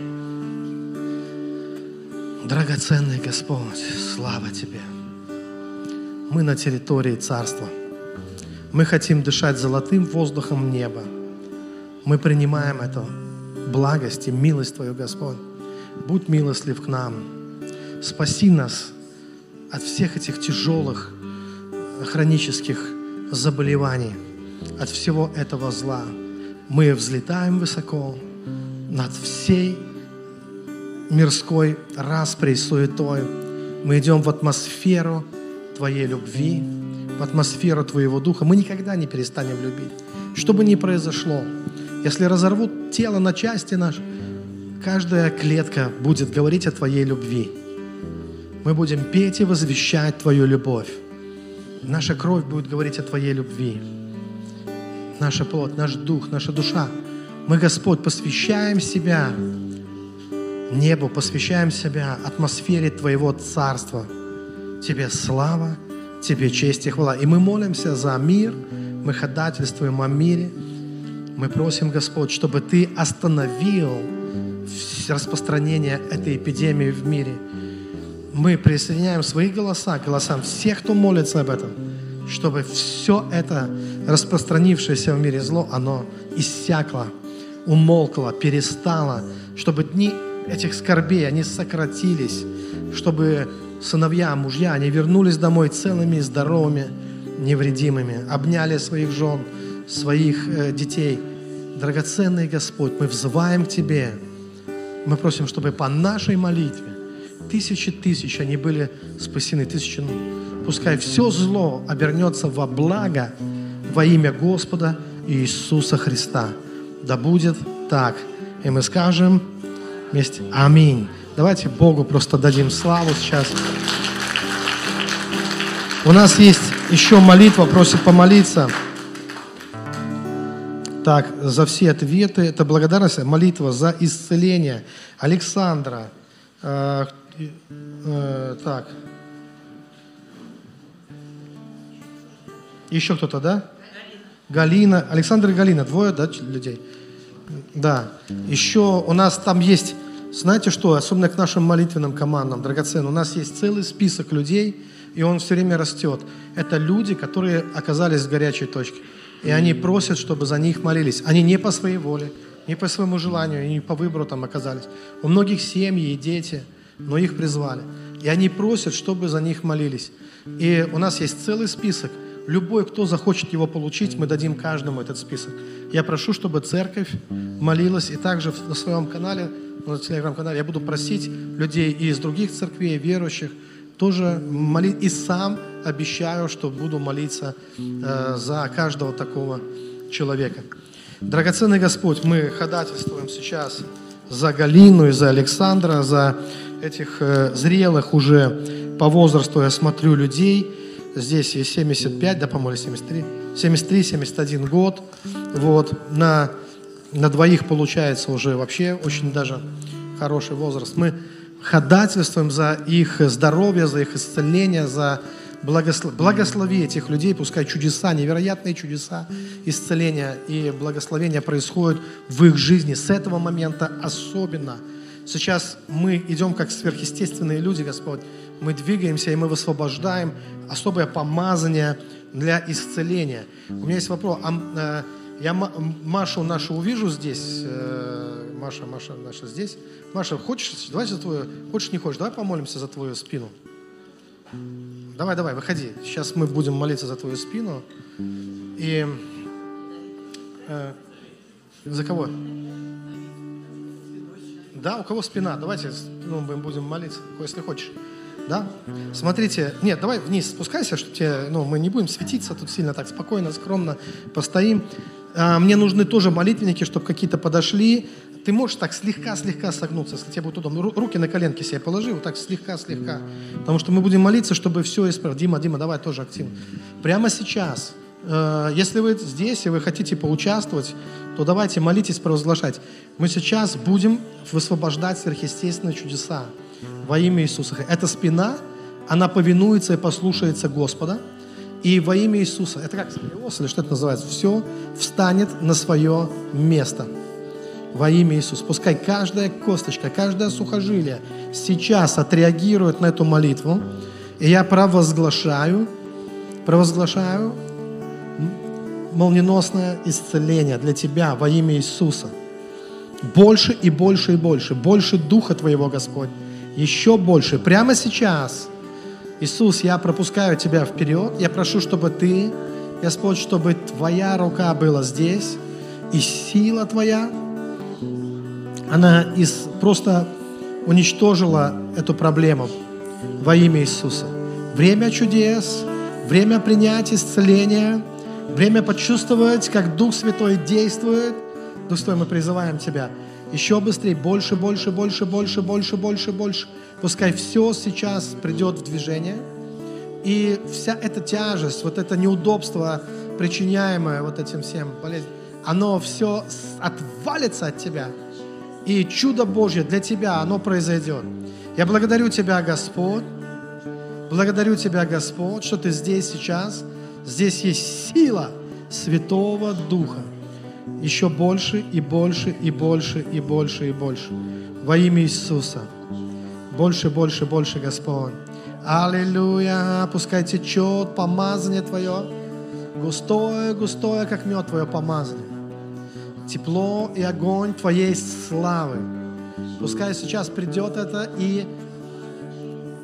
Драгоценный Господь, слава Тебе. Мы на территории Царства. Мы хотим дышать золотым воздухом неба. Мы принимаем это благость и милость Твою, Господь. Будь милостлив к нам. Спаси нас от всех этих тяжелых хронических заболеваний, от всего этого зла. Мы взлетаем высоко над всей мирской распрей, суетой. Мы идем в атмосферу Твоей любви, атмосферу Твоего Духа. Мы никогда не перестанем любить. Что бы ни произошло, если разорвут тело на части наши, каждая клетка будет говорить о Твоей любви. Мы будем петь и возвещать Твою любовь. Наша кровь будет говорить о Твоей любви. Наша плоть, наш дух, наша душа. Мы, Господь, посвящаем себя небу, посвящаем себя атмосфере Твоего Царства. Тебе слава, Тебе честь и хвала. И мы молимся за мир, мы ходатайствуем о мире. Мы просим, Господь, чтобы Ты остановил распространение этой эпидемии в мире. Мы присоединяем свои голоса к голосам всех, кто молится об этом, чтобы все это распространившееся в мире зло, оно иссякло, умолкло, перестало, чтобы дни этих скорбей, они сократились, чтобы сыновья, мужья, они вернулись домой целыми здоровыми, невредимыми, обняли своих жен, своих э, детей. Драгоценный Господь, мы взываем к Тебе. Мы просим, чтобы по нашей молитве тысячи тысяч они были спасены, тысячи. Ну, пускай все зло обернется во благо во имя Господа Иисуса Христа. Да будет так. И мы скажем вместе Аминь. Давайте Богу просто дадим славу сейчас. У нас есть еще молитва, просит помолиться. Так, за все ответы, это благодарность, молитва за исцеление Александра. Э, э, так. Еще кто-то, да? Галина. Александр и Галина, двое, да, людей? Да. Еще у нас там есть, знаете что, особенно к нашим молитвенным командам, драгоценным, у нас есть целый список людей, и он все время растет. Это люди, которые оказались в горячей точке. И они просят, чтобы за них молились. Они не по своей воле, не по своему желанию, не по выбору там оказались. У многих семьи и дети, но их призвали. И они просят, чтобы за них молились. И у нас есть целый список. Любой, кто захочет его получить, мы дадим каждому этот список. Я прошу, чтобы церковь молилась. И также на своем канале, на телеграм-канале, я буду просить людей из других церквей, верующих, тоже молить. И сам обещаю, что буду молиться э, за каждого такого человека. Драгоценный Господь, мы ходатайствуем сейчас за Галину и за Александра, за этих э, зрелых уже по возрасту, я смотрю, людей. Здесь и 75, да, по-моему, 73, 73, 71 год. Вот, на, на двоих получается уже вообще очень даже хороший возраст. Мы ходатайствуем за их здоровье, за их исцеление, за благослов... благослови этих людей, пускай чудеса, невероятные чудеса исцеления и благословения происходят в их жизни с этого момента особенно. Сейчас мы идем как сверхъестественные люди, Господь. Мы двигаемся и мы высвобождаем особое помазание для исцеления. У меня есть вопрос. А, э, я Машу нашу увижу здесь. Э, Маша, Маша наша здесь. Маша, хочешь, давай за твою, хочешь, не хочешь, давай помолимся за твою спину. Давай, давай, выходи. Сейчас мы будем молиться за твою спину. И э, за кого? Да, у кого спина? Давайте ну, мы будем молиться, если хочешь. Да? Смотрите, нет, давай вниз спускайся, чтобы тебе, ну, мы не будем светиться тут сильно так спокойно, скромно постоим. А, мне нужны тоже молитвенники, чтобы какие-то подошли, ты можешь так слегка-слегка согнуться, если тебе будет удобно. Руки на коленки себе положи, вот так слегка-слегка. Потому что мы будем молиться, чтобы все исправить. Дима, Дима, давай тоже активно. Прямо сейчас, э, если вы здесь и вы хотите поучаствовать, то давайте молитесь, провозглашать. Мы сейчас будем высвобождать сверхъестественные чудеса во имя Иисуса. Эта спина, она повинуется и послушается Господа. И во имя Иисуса, это как сколиоз или что это называется, все встанет на свое место во имя Иисуса. Пускай каждая косточка, каждое сухожилие сейчас отреагирует на эту молитву. И я провозглашаю, провозглашаю молниеносное исцеление для тебя во имя Иисуса. Больше и больше и больше. Больше Духа Твоего, Господь. Еще больше. Прямо сейчас. Иисус, я пропускаю Тебя вперед. Я прошу, чтобы Ты, Господь, чтобы Твоя рука была здесь. И сила Твоя, она из, просто уничтожила эту проблему во имя Иисуса. Время чудес, время принять исцеление, время почувствовать, как Дух Святой действует. Дух Святой, мы призываем Тебя еще быстрее, больше, больше, больше, больше, больше, больше, больше. Пускай все сейчас придет в движение. И вся эта тяжесть, вот это неудобство, причиняемое вот этим всем болезням, оно все отвалится от тебя. И чудо Божье для тебя, оно произойдет. Я благодарю Тебя, Господь. Благодарю Тебя, Господь, что Ты здесь сейчас. Здесь есть сила Святого Духа. Еще больше и больше и больше и больше и больше. Во имя Иисуса. Больше, больше, больше, Господь. Аллилуйя. Пускай течет помазание Твое. Густое, густое, как мед Твое помазание. Тепло и огонь Твоей славы. Пускай сейчас придет это и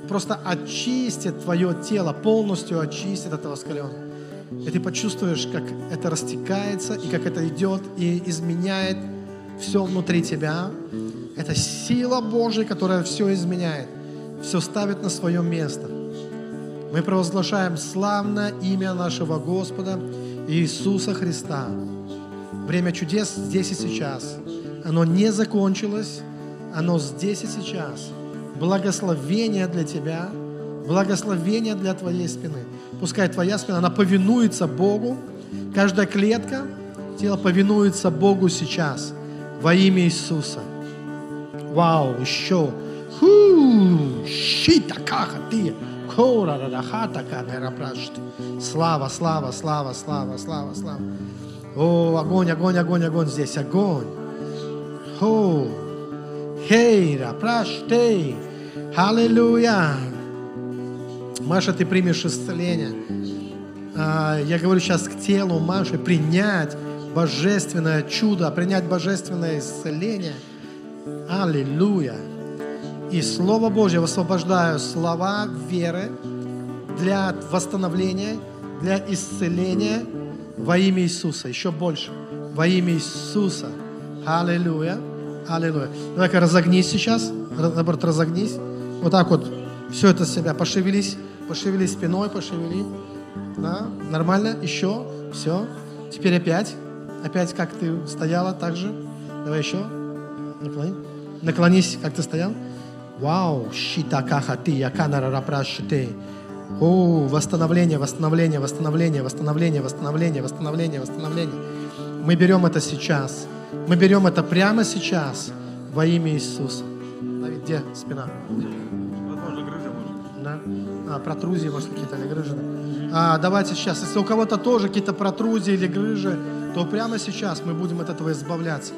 просто очистит твое тело, полностью очистит это воспаление. И ты почувствуешь, как это растекается, и как это идет, и изменяет все внутри тебя. Это сила Божья, которая все изменяет, все ставит на свое место. Мы провозглашаем славное имя нашего Господа Иисуса Христа. Время чудес здесь и сейчас. Оно не закончилось, оно здесь и сейчас. Благословение для тебя, благословение для твоей спины. Пускай твоя спина, она повинуется Богу. Каждая клетка тела повинуется Богу сейчас во имя Иисуса. Вау, еще. Ху, щита каха ты. Кора рахата Слава, слава, слава, слава, слава, слава. О, огонь, огонь, огонь, огонь здесь, огонь. О, хейра, праштей. Аллилуйя. Маша, ты примешь исцеление. А, я говорю сейчас к телу Маши принять божественное чудо, принять божественное исцеление. Аллилуйя. И Слово Божье высвобождаю слова веры для восстановления, для исцеления во имя Иисуса. Еще больше. Во имя Иисуса. Аллилуйя. Аллилуйя. Давай-ка разогнись сейчас. Наоборот, разогнись. Вот так вот все это себя пошевелись. Пошевели спиной, пошевели. Да, нормально, еще, все. Теперь опять. Опять, как ты стояла, так же. Давай еще. Наклони. Наклонись, как ты стоял. Вау, щита кахати, яканара рапрашите. О, восстановление, восстановление, восстановление, восстановление, восстановление, восстановление, восстановление. Мы берем это сейчас. Мы берем это прямо сейчас во имя Иисуса. Давид, где спина? а, протрузии, может, какие-то или грыжи. А, давайте сейчас, если у кого-то тоже какие-то протрузии или грыжи, то прямо сейчас мы будем от этого избавляться.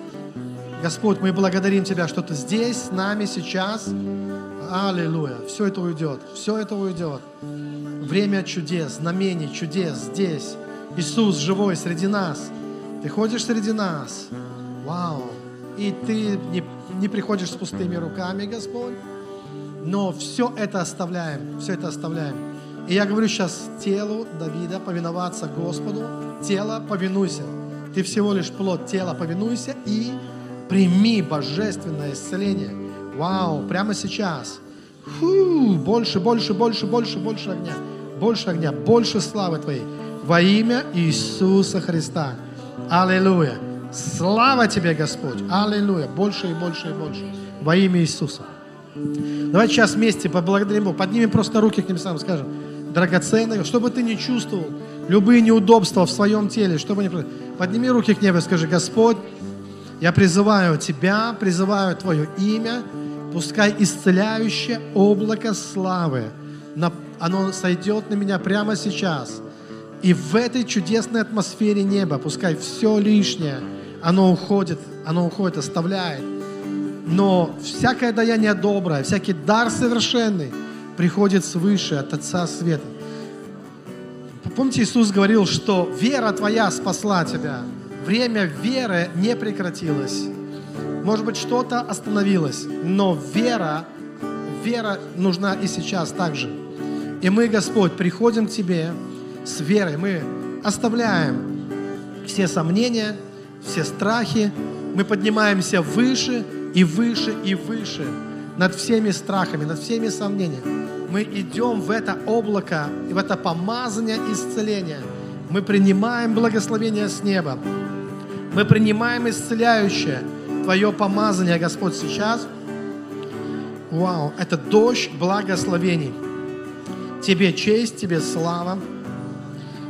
Господь, мы благодарим Тебя, что Ты здесь, с нами сейчас. Аллилуйя. Все это уйдет. Все это уйдет. Время чудес, знамений, чудес здесь. Иисус живой среди нас. Ты ходишь среди нас. Вау. И ты не, не приходишь с пустыми руками, Господь. Но все это оставляем, все это оставляем. И я говорю сейчас телу Давида повиноваться Господу. Тело, повинуйся. Ты всего лишь плод тела, повинуйся и прими божественное исцеление. Вау, прямо сейчас. Фу, больше, больше, больше, больше, больше огня. Больше огня, больше славы Твоей. Во имя Иисуса Христа. Аллилуйя. Слава Тебе, Господь. Аллилуйя. Больше и больше и больше. Во имя Иисуса. Давайте сейчас вместе поблагодарим Бога. Поднимем просто руки к небесам, скажем, драгоценный, чтобы ты не чувствовал любые неудобства в своем теле, чтобы не... Подними руки к небу и скажи, Господь, я призываю Тебя, призываю Твое имя, пускай исцеляющее облако славы, оно сойдет на меня прямо сейчас. И в этой чудесной атмосфере неба, пускай все лишнее, оно уходит, оно уходит, оставляет но всякое даяние доброе, всякий дар совершенный приходит свыше от Отца Света. помните, Иисус говорил, что вера твоя спасла тебя. Время веры не прекратилось. Может быть, что-то остановилось, но вера, вера нужна и сейчас также. И мы, Господь, приходим к Тебе с верой. Мы оставляем все сомнения, все страхи. Мы поднимаемся выше и выше и выше над всеми страхами, над всеми сомнениями. Мы идем в это облако, и в это помазание исцеления. Мы принимаем благословение с неба. Мы принимаем исцеляющее Твое помазание, Господь, сейчас. Вау, это дождь благословений. Тебе честь, Тебе слава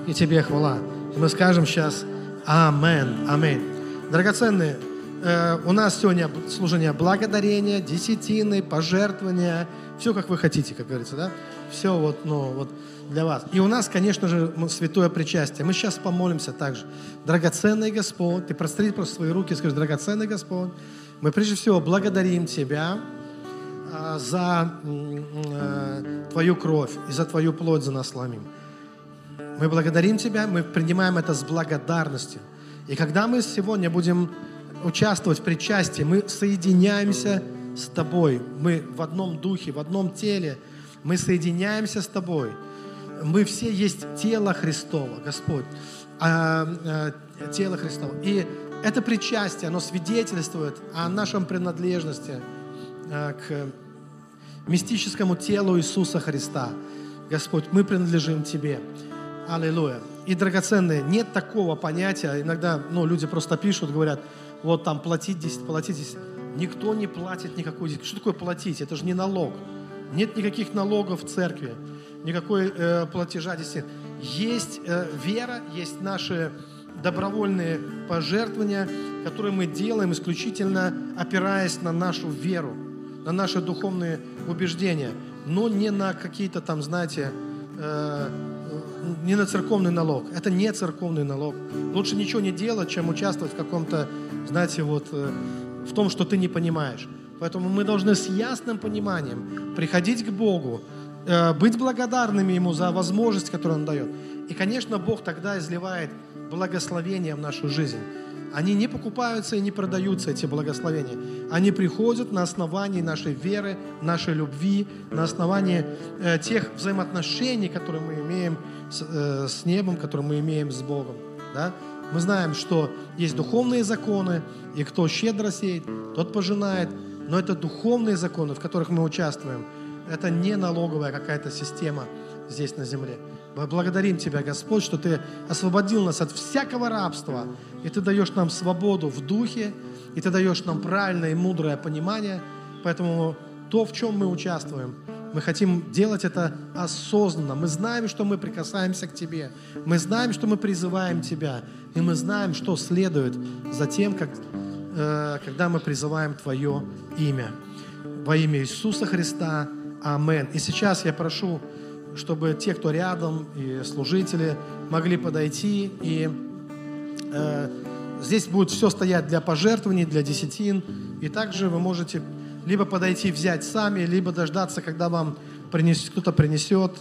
и Тебе хвала. И мы скажем сейчас Амен, Аминь. Драгоценные, э, у нас сегодня служение благодарения, десятины, пожертвования, все как вы хотите, как говорится, да? Все вот, ну, вот для вас. И у нас, конечно же, святое причастие. Мы сейчас помолимся также. Драгоценный Господь, ты простри просто свои руки и скажи, драгоценный Господь, мы прежде всего благодарим Тебя а, за а, Твою кровь и за Твою плоть за нас ломим. Мы благодарим Тебя, мы принимаем это с благодарностью. И когда мы сегодня будем участвовать в причастии, мы соединяемся с Тобой. Мы в одном духе, в одном теле. Мы соединяемся с Тобой. Мы все есть тело Христово, Господь. А, а, тело Христово. И это причастие, оно свидетельствует о нашем принадлежности а, к мистическому телу Иисуса Христа. Господь, мы принадлежим Тебе. Аллилуйя. И, драгоценные, нет такого понятия, иногда ну, люди просто пишут, говорят, вот там платить 10, платить 10. Никто не платит никакой... Что такое платить? Это же не налог. Нет никаких налогов в церкви, никакой э, платежа здесь Есть э, вера, есть наши добровольные пожертвования, которые мы делаем исключительно опираясь на нашу веру, на наши духовные убеждения, но не на какие-то там, знаете, э, не на церковный налог. Это не церковный налог. Лучше ничего не делать, чем участвовать в каком-то, знаете, вот э, в том, что ты не понимаешь. Поэтому мы должны с ясным пониманием приходить к Богу, э, быть благодарными Ему за возможность, которую Он дает. И, конечно, Бог тогда изливает благословения в нашу жизнь. Они не покупаются и не продаются, эти благословения. Они приходят на основании нашей веры, нашей любви, на основании э, тех взаимоотношений, которые мы имеем с, э, с небом, которые мы имеем с Богом. Да? Мы знаем, что есть духовные законы, и кто щедро сеет, тот пожинает. Но это духовные законы, в которых мы участвуем. Это не налоговая какая-то система здесь на земле. Мы благодарим Тебя, Господь, что Ты освободил нас от всякого рабства, и Ты даешь нам свободу в духе, и Ты даешь нам правильное и мудрое понимание. Поэтому то, в чем мы участвуем – мы хотим делать это осознанно. Мы знаем, что мы прикасаемся к Тебе. Мы знаем, что мы призываем Тебя. И мы знаем, что следует за тем, как, э, когда мы призываем Твое имя. Во имя Иисуса Христа. Амен. И сейчас я прошу, чтобы те, кто рядом, и служители, могли подойти. И э, здесь будет все стоять для пожертвований, для десятин. И также вы можете либо подойти взять сами, либо дождаться, когда вам принес, кто-то принесет